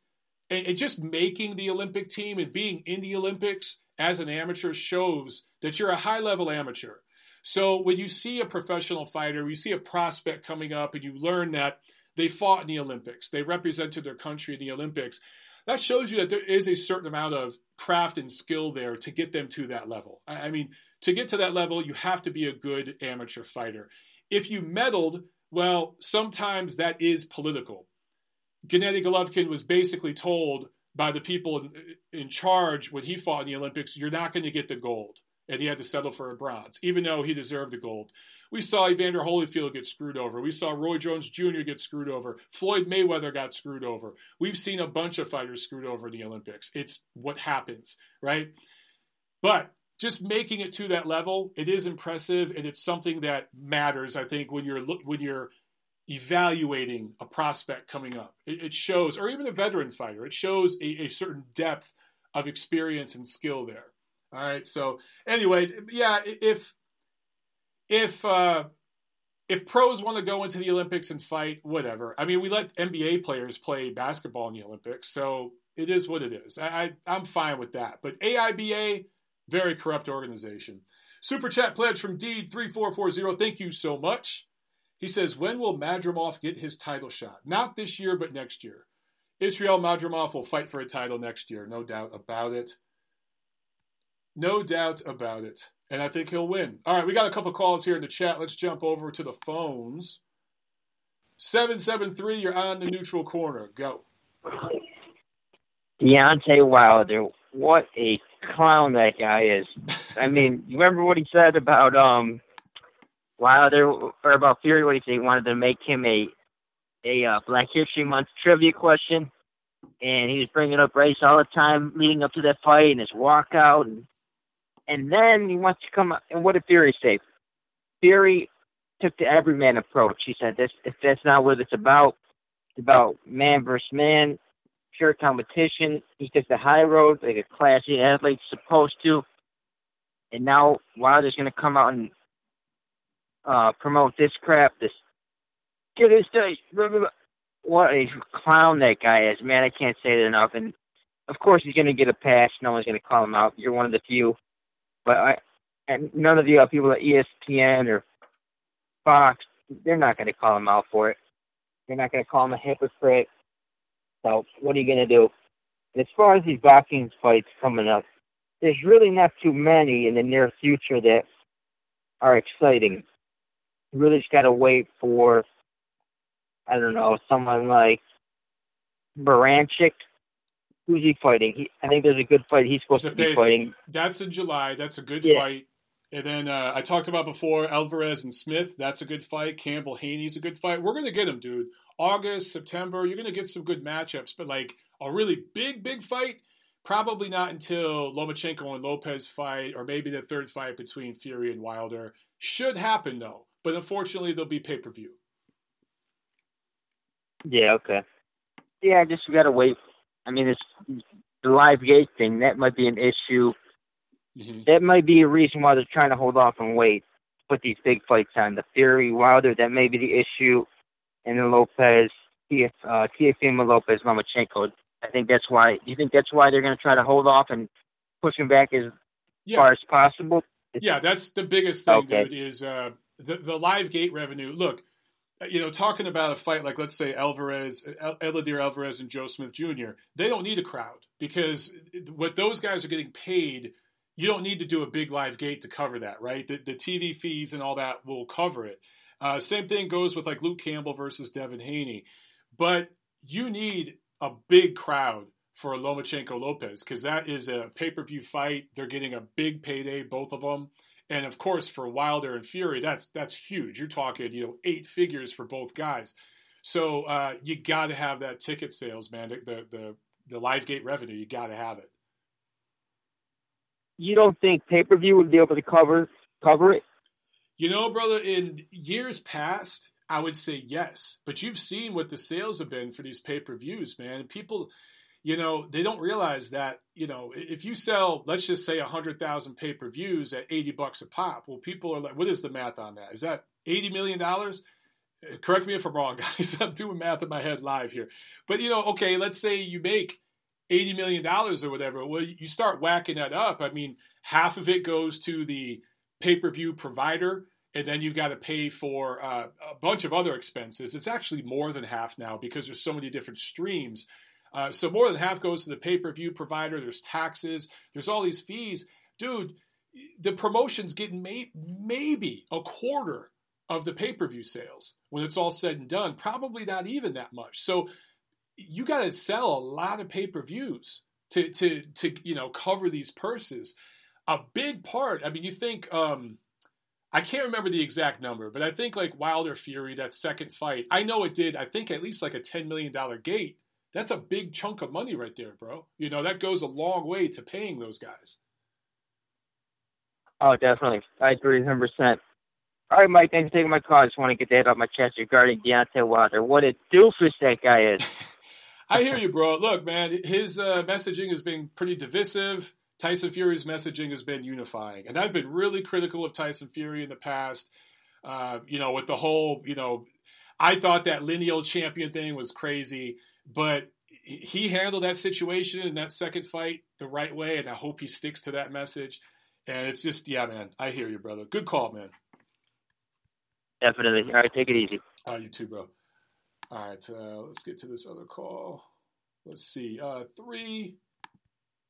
and, and just making the Olympic team and being in the Olympics as an amateur shows that you're a high level amateur. So when you see a professional fighter, you see a prospect coming up, and you learn that they fought in the Olympics, they represented their country in the Olympics. That shows you that there is a certain amount of craft and skill there to get them to that level. I mean, to get to that level, you have to be a good amateur fighter. If you meddled, well, sometimes that is political. Gennady Golovkin was basically told by the people in, in charge when he fought in the Olympics, you're not going to get the gold. And he had to settle for a bronze, even though he deserved the gold. We saw Evander Holyfield get screwed over. We saw Roy Jones Jr. get screwed over. Floyd Mayweather got screwed over. We've seen a bunch of fighters screwed over in the Olympics. It's what happens, right? But just making it to that level, it is impressive, and it's something that matters. I think when you're when you're evaluating a prospect coming up, it, it shows, or even a veteran fighter, it shows a, a certain depth of experience and skill there. All right. So anyway, yeah, if if uh, if pros want to go into the Olympics and fight, whatever. I mean, we let NBA players play basketball in the Olympics, so it is what it is. I, I am fine with that. But AIBA, very corrupt organization. Super chat pledge from Deed three four four zero. Thank you so much. He says, when will Madrimov get his title shot? Not this year, but next year. Israel Madrimov will fight for a title next year, no doubt about it. No doubt about it and I think he'll win. All right, we got a couple calls here in the chat. Let's jump over to the phones. 773, you're on the neutral corner. Go. Deontay Wilder, what a clown that guy is. I mean, you remember what he said about um Wilder or about Fury? What he said? He wanted to make him a a uh, Black History Month trivia question, and he was bringing up race all the time leading up to that fight and his walkout and and then he wants to come up. And what did Fury say? Fury took the everyman approach. He said, "This if that's not what it's about. It's about man versus man, pure competition." He took the high road, like a classy athlete's supposed to. And now Wilder's going to come out and uh, promote this crap. This get his day. What a clown that guy is, man! I can't say it enough. And of course, he's going to get a pass. No one's going to call him out. You're one of the few but I, and none of the other people at ESPN or Fox, they're not going to call him out for it. They're not going to call him a hypocrite. So what are you going to do? And as far as these boxing fights coming up, there's really not too many in the near future that are exciting. You really just got to wait for, I don't know, someone like Baranchyk Who's he fighting? He, I think there's a good fight he's supposed to be fighting. That's in July. That's a good yeah. fight. And then uh, I talked about before Alvarez and Smith. That's a good fight. Campbell Haney's a good fight. We're gonna get him, dude. August, September. You're gonna get some good matchups. But like a really big, big fight, probably not until Lomachenko and Lopez fight, or maybe the third fight between Fury and Wilder. Should happen though. But unfortunately, there'll be pay per view. Yeah. Okay. Yeah, just we gotta wait I mean, it's the live gate thing. That might be an issue. Mm-hmm. That might be a reason why they're trying to hold off and wait. Put these big fights on the Fury Wilder. That may be the issue, and then Lopez, Tia, uh, Lopez, Lomachenko. I think that's why. You think that's why they're going to try to hold off and push him back as yeah. far as possible? yeah, that's the biggest thing, okay. dude. Is uh, the the live gate revenue. Look, you know, talking about a fight like, let's say, Alvarez, Eleider Alvarez, and Joe Smith Jr., they don't need a crowd because what those guys are getting paid, you don't need to do a big live gate to cover that, right? The, the TV fees and all that will cover it. Uh, same thing goes with like Luke Campbell versus Devin Haney. But you need a big crowd for Lomachenko Lopez because that is a pay per view fight. They're getting a big payday, both of them. And of course, for Wilder and Fury, that's that's huge. You're talking, you know, eight figures for both guys. So uh, you got to have that ticket sales, man. The the the live gate revenue, you got to have it. You don't think pay per view would be able to cover cover it? You know, brother, in years past, I would say yes. But you've seen what the sales have been for these pay per views, man. People you know, they don't realize that, you know, if you sell, let's just say 100,000 pay per views at 80 bucks a pop, well, people are like, what is the math on that? Is that $80 million? Uh, correct me if I'm wrong, guys. I'm doing math in my head live here. But, you know, okay, let's say you make $80 million or whatever. Well, you start whacking that up. I mean, half of it goes to the pay per view provider and then you've got to pay for uh, a bunch of other expenses. It's actually more than half now because there's so many different streams Uh, so more than half goes to the pay per view provider. There's taxes. There's all these fees, dude. The promotion's getting may- maybe a quarter of the pay per view sales when it's all said and done. Probably not even that much. So you got to sell a lot of pay per views to to to you know cover these purses. A big part. I mean, you think. Um, I can't remember the exact number, but I think like Wilder Fury, that second fight, I know it did, I think at least like a $10 million gate. That's a big chunk of money right there, bro. You know, that goes a long way to paying those guys. Oh, definitely. I agree 100%. All right, Mike, thanks for taking my call. I just want to get that off my chest regarding Deontay Wilder. What a doofus that guy is. I hear you, bro. Look, man, his uh, messaging has been pretty divisive. Tyson Fury's messaging has been unifying, and I've been really critical of Tyson Fury in the past. Uh, you know, with the whole, you know, I thought that lineal champion thing was crazy, but he handled that situation in that second fight the right way, and I hope he sticks to that message. And it's just, yeah, man, I hear you, brother. Good call, man. Definitely. All right, take it easy. All right, you too, bro. All right, uh, let's get to this other call. Let's see. Uh, three,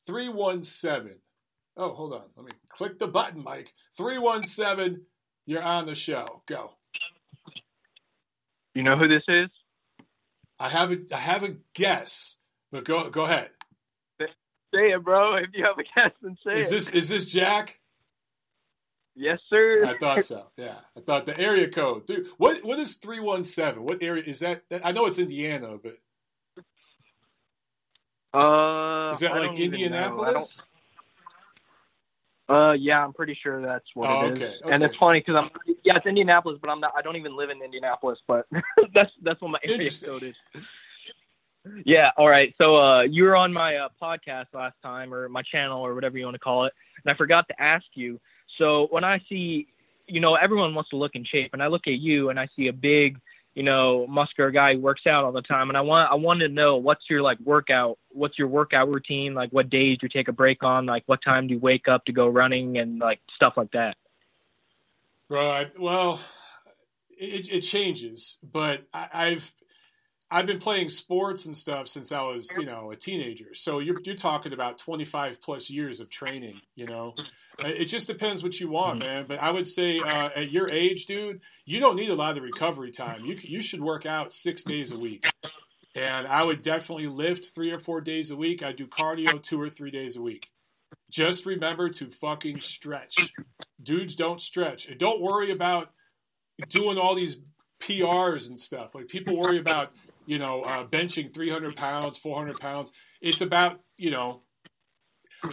three one seven. Oh, hold on. Let me click the button, Mike. Three one seven. You're on the show. Go. You know who this is? I have a I have a guess, but go go ahead. Say it, bro. If you have a guess, then say is it. this is this Jack? Yes, sir. I thought so. Yeah, I thought the area code, dude. What what is three one seven? What area is that? I know it's Indiana, but uh, is that I like don't even know. I Indianapolis? Uh, yeah, I'm pretty sure that's what Oh, it is. okay, And it's funny because I'm yeah, it's Indianapolis, but I'm not. I don't even live in Indianapolis, but that's that's what my area code is. Yeah. All right. So uh, you were on my uh, podcast last time, or my channel, or whatever you want to call it, and I forgot to ask you. So when I see, you know, everyone wants to look in shape, and I look at you, and I see a big, you know, muscular guy who works out all the time, and I want I want to know what's your like workout, what's your workout routine, like what days do you take a break on, like what time do you wake up to go running, and like stuff like that. Right. Well, it, it changes, but I, I've I've been playing sports and stuff since I was you know a teenager. So you're you're talking about 25 plus years of training. You know, Uh, it just depends what you want, man. But I would say uh, at your age, dude, you don't need a lot of recovery time. You you should work out six days a week. And I would definitely lift three or four days a week. I do cardio two or three days a week. Just remember to fucking stretch. Dudes don't stretch. And don't worry about doing all these PRs and stuff. Like people worry about, you know, uh, benching 300 pounds, 400 pounds. It's about, you know,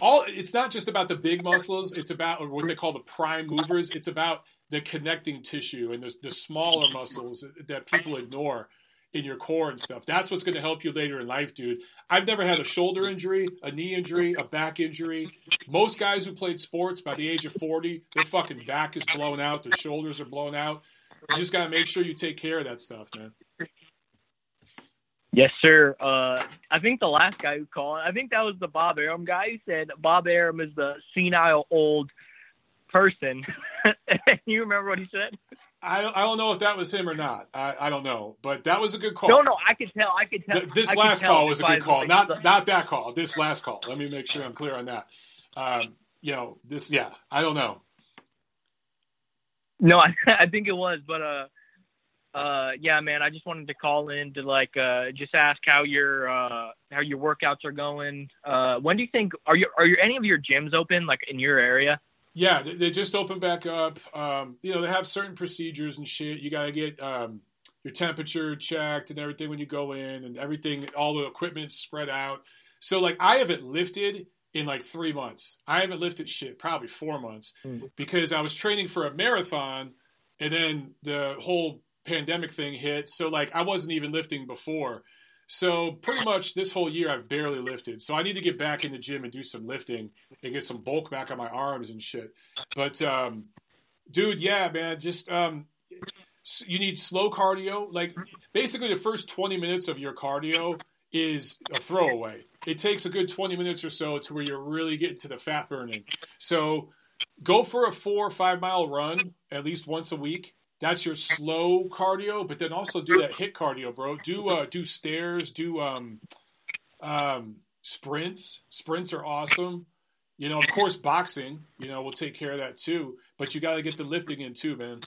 all. It's not just about the big muscles. It's about what they call the prime movers. It's about the connecting tissue and the, the smaller muscles that people ignore in your core and stuff. That's what's going to help you later in life, dude. I've never had a shoulder injury, a knee injury, a back injury. Most guys who played sports by the age of 40, their fucking back is blown out, their shoulders are blown out. You just got to make sure you take care of that stuff, man. Yes, sir. Uh, I think the last guy who called, I think that was the Bob Arum guy who said Bob Arum is the senile old person. you remember what he said? I, I don't know if that was him or not. I, I don't know, but that was a good call. No, no, I could tell. I could tell. Th- this I last tell call was a good call. way- Not not that call. This last call. Let me make sure I'm clear on that. Um, you know, this. Yeah, I don't know. No, I, I think it was, but uh, uh, yeah, man, I just wanted to call in to like uh, just ask how your uh, how your workouts are going. Uh, when do you think are you are you any of your gyms open like in your area? Yeah, they, they just opened back up. Um, you know, they have certain procedures and shit. You got to get um, your temperature checked and everything when you go in, and everything, all the equipment spread out. So, like, I haven't lifted in like three months. I haven't lifted shit, probably four months, Mm. because I was training for a marathon, and then the whole pandemic thing hit. So, like, I wasn't even lifting before. So pretty much this whole year I've barely lifted. So I need to get back in the gym and do some lifting and get some bulk back on my arms and shit. But um, dude, yeah, man, just um, you need slow cardio. Like basically the first 20 minutes of your cardio is a throwaway. It takes a good 20 minutes or so to where you're really getting to the fat burning. So go for a 4 or 5 mile run at least once a week that's your slow cardio, but then also do that HIIT cardio, bro. Do uh, do stairs, do um, Um, sprints, sprints are awesome. You know, of course, boxing. You know, we'll take care of that too. But you got to get the lifting in too, man.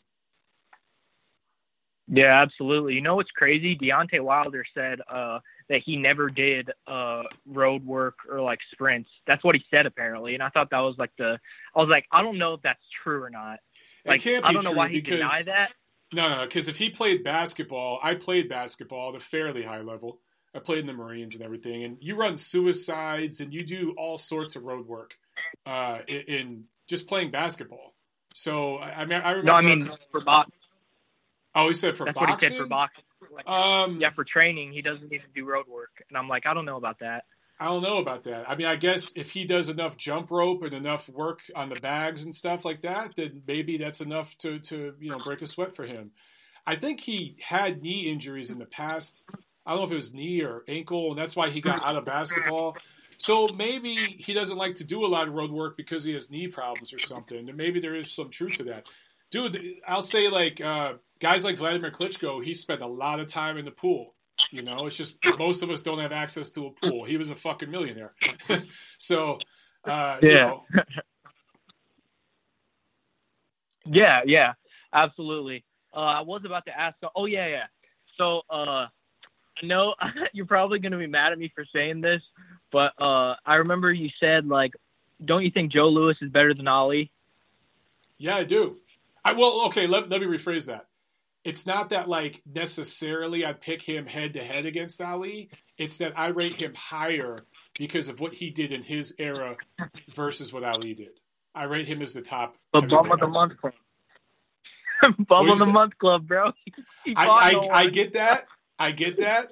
Yeah, absolutely. You know what's crazy? Deontay Wilder said uh, that he never did uh, road work or like sprints. That's what he said apparently, and I thought that was like the. I was like, I don't know if that's true or not. Like, it can't be I don't know why he because denied that. no, no, because if he played basketball, I played basketball at a fairly high level. I played in the Marines and everything, and you run suicides and you do all sorts of road work uh, in, in just playing basketball. So I I mean, I remember. No, I mean for box. oh, he said for That's boxing. what he said for boxing. Like, Um, yeah, for training, he doesn't even do road work, and I'm like, I don't know about that. I don't know about that. I mean, I guess if he does enough jump rope and enough work on the bags and stuff like that, then maybe that's enough to to you know break a sweat for him. I think he had knee injuries in the past. I don't know if it was knee or ankle, and that's why he got out of basketball. So maybe he doesn't like to do a lot of road work because he has knee problems or something. And maybe there is some truth to that. Dude, I'll say like uh, guys like Vladimir Klitschko, he spent a lot of time in the pool. You know, it's just most of us don't have access to a pool. He was a fucking millionaire. so, uh, you Yeah. know, Yeah, yeah, absolutely. Uh, I was about to ask. Oh yeah, yeah. So uh, I know you're probably gonna be mad at me for saying this, but uh, I remember you said like, don't you think Joe Louis is better than Ali? Yeah, I do. I well, okay. Let, let me rephrase that. It's not that like necessarily I pick him head to head against Ali. It's that I rate him higher because of what he did in his era versus what Ali did. I rate him as the top. But bum of the month club. bum of the month club, bro. I, I, I get that. I get that.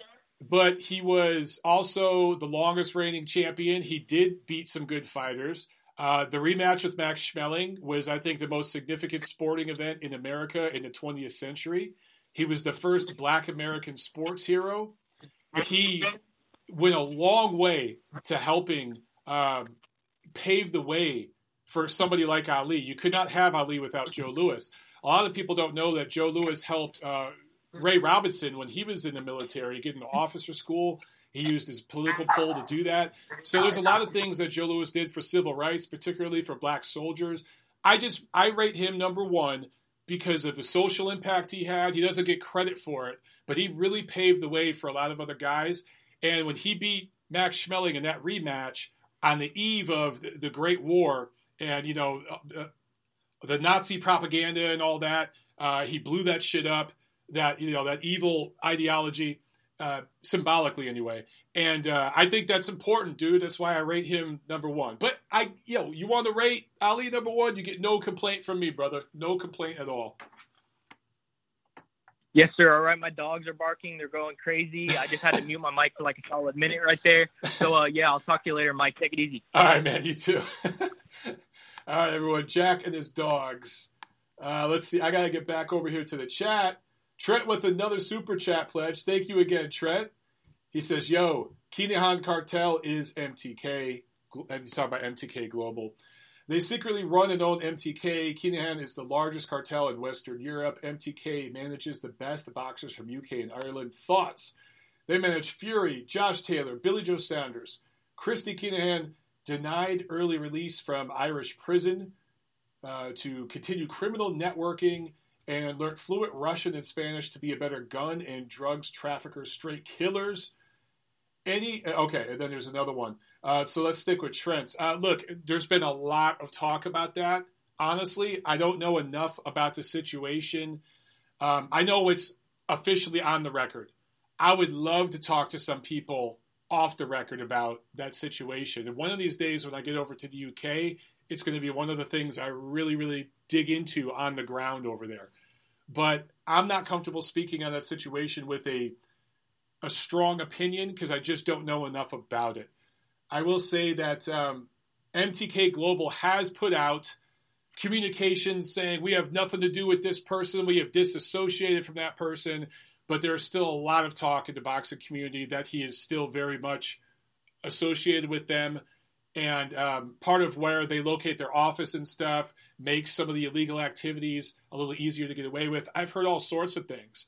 But he was also the longest reigning champion. He did beat some good fighters. Uh, the rematch with Max Schmeling was, I think, the most significant sporting event in America in the 20th century. He was the first black American sports hero. He went a long way to helping um, pave the way for somebody like Ali. You could not have Ali without Joe Louis. A lot of people don't know that Joe Louis helped uh, Ray Robinson when he was in the military getting into officer school. He used his political pull to do that. So there's a lot of things that Joe Louis did for civil rights, particularly for black soldiers. I just I rate him number one because of the social impact he had. He doesn't get credit for it, but he really paved the way for a lot of other guys. And when he beat Max Schmeling in that rematch on the eve of the, Great War, and you know uh, uh, the Nazi propaganda and all that, uh, he blew that shit up. That you know that evil ideology, uh, symbolically anyway. And uh, I think that's important, dude. That's why I rate him number one. But I, yo, you want to rate Ali number one? You get no complaint from me, brother. No complaint at all. Yes, sir. All right, my dogs are barking. They're going crazy. I just had to mute my mic for like a solid minute right there. So, uh, yeah, I'll talk to you later, Mike. Take it easy. All right, man. You too. all right, everyone. Jack and his dogs. Uh, let's see. I got to get back over here to the chat. Trent with another super chat pledge. Thank you again, Trent. He says, Yo, Kinahan Cartel is MTK. And he's talking about MTK Global. They secretly run and own MTK. Kinahan is the largest cartel in Western Europe. MTK manages the best boxers from UK and Ireland. Thoughts? They manage Fury, Josh Taylor, Billy Joe Saunders. Christy Kinahan denied early release from Irish prison uh, to continue criminal networking and learned fluent Russian and Spanish to be a better gun and drugs trafficker, straight killers. Any okay, and then there's another one. Uh, so let's stick with Trent's. Uh, look, there's been a lot of talk about that. Honestly, I don't know enough about the situation. Um, I know it's officially on the record. I would love to talk to some people off the record about that situation. And one of these days, when I get over to the UK, it's going to be one of the things I really, really dig into on the ground over there. But I'm not comfortable speaking on that situation with a a strong opinion because I just don't know enough about it. I will say that um, MTK Global has put out communications saying we have nothing to do with this person, we have disassociated from that person, but there's still a lot of talk in the boxing community that he is still very much associated with them. And um, part of where they locate their office and stuff makes some of the illegal activities a little easier to get away with. I've heard all sorts of things.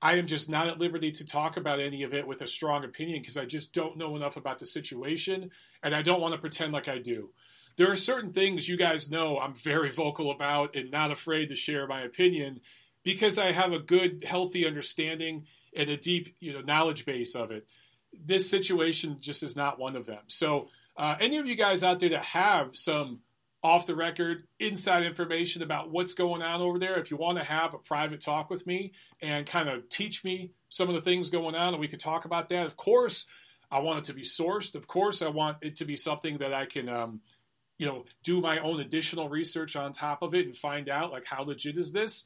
I am just not at liberty to talk about any of it with a strong opinion because I just don't know enough about the situation and I don't want to pretend like I do. There are certain things you guys know I'm very vocal about and not afraid to share my opinion because I have a good, healthy understanding and a deep, you know, knowledge base of it. This situation just is not one of them. So, uh, any of you guys out there that have some off the record inside information about what's going on over there, if you want to have a private talk with me and kind of teach me some of the things going on and we could talk about that, of course, I want it to be sourced. Of course, I want it to be something that I can, um, you know, do my own additional research on top of it and find out like how legit is this.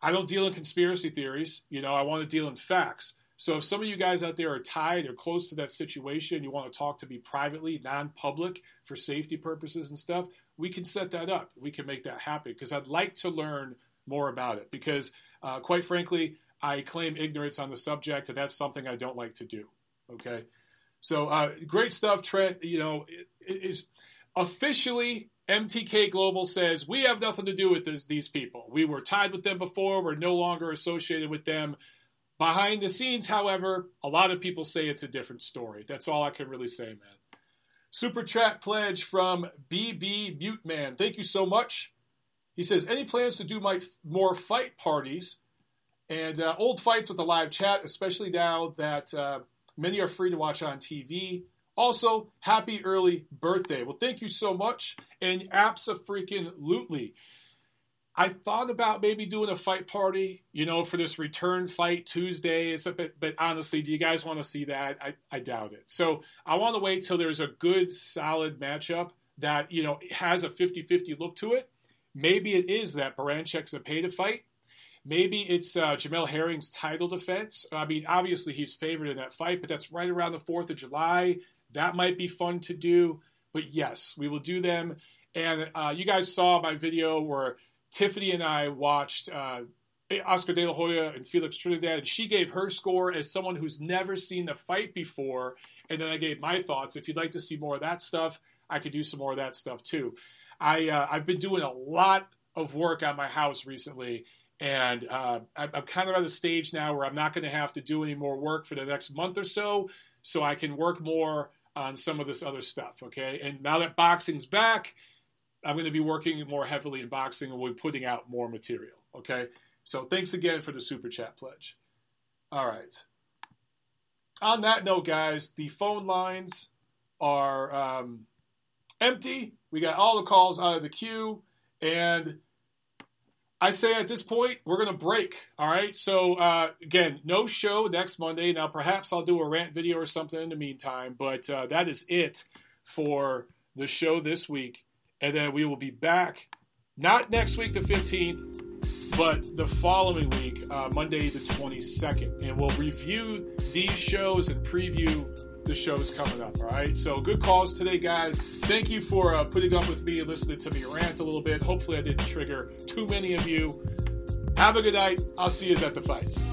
I don't deal in conspiracy theories. You know, I want to deal in facts. So if some of you guys out there are tied or close to that situation, you want to talk to me privately, non-public, for safety purposes and stuff, we can set that up. We can make that happen because I'd like to learn more about it. Because uh, quite frankly, I claim ignorance on the subject, and that's something I don't like to do. Okay, so uh, great stuff, Trent. You know, it, it is officially MTK Global says we have nothing to do with this, these people. We were tied with them before. We're no longer associated with them. Behind the scenes, however, a lot of people say it's a different story. That's all I can really say, man. Super chat pledge from BB Mute Man. Thank you so much. He says, any plans to do my more fight parties and uh, old fights with the live chat, especially now that uh, many are free to watch on TV. Also, happy early birthday. Well, thank you so much. And absolutely. I thought about maybe doing a fight party, you know, for this return fight Tuesday. It's a bit, but honestly, do you guys want to see that? I, I doubt it. So I want to wait till there's a good, solid matchup that, you know, has a 50 50 look to it. Maybe it is that Baranchyk Zepeda fight. Maybe it's uh, Jamel Herring's title defense. I mean, obviously he's favored in that fight, but that's right around the 4th of July. That might be fun to do. But yes, we will do them. And uh, you guys saw my video where Tiffany and I watched uh, Oscar De La Hoya and Felix Trinidad, and she gave her score as someone who's never seen the fight before. And then I gave my thoughts. If you'd like to see more of that stuff, I could do some more of that stuff too. I uh, I've been doing a lot of work on my house recently, and uh, I'm, I'm kind of at a stage now where I'm not going to have to do any more work for the next month or so, so I can work more on some of this other stuff. Okay, and now that boxing's back I'm going to be working more heavily in boxing and we'll be putting out more material. Okay. So thanks again for the super chat pledge. All right. On that note, guys, the phone lines are um, empty. We got all the calls out of the queue. And I say at this point, we're going to break. All right. So, uh, again, no show next Monday. Now, perhaps I'll do a rant video or something in the meantime, but uh, that is it for the show this week and then we will be back not next week the 15th but the following week uh, monday the 22nd and we'll review these shows and preview the shows coming up all right? So good calls today guys. Thank you for uh, putting up with me and listening to me rant a little bit. Hopefully i didn't trigger too many of you. Have a good night. I'll see you at the fights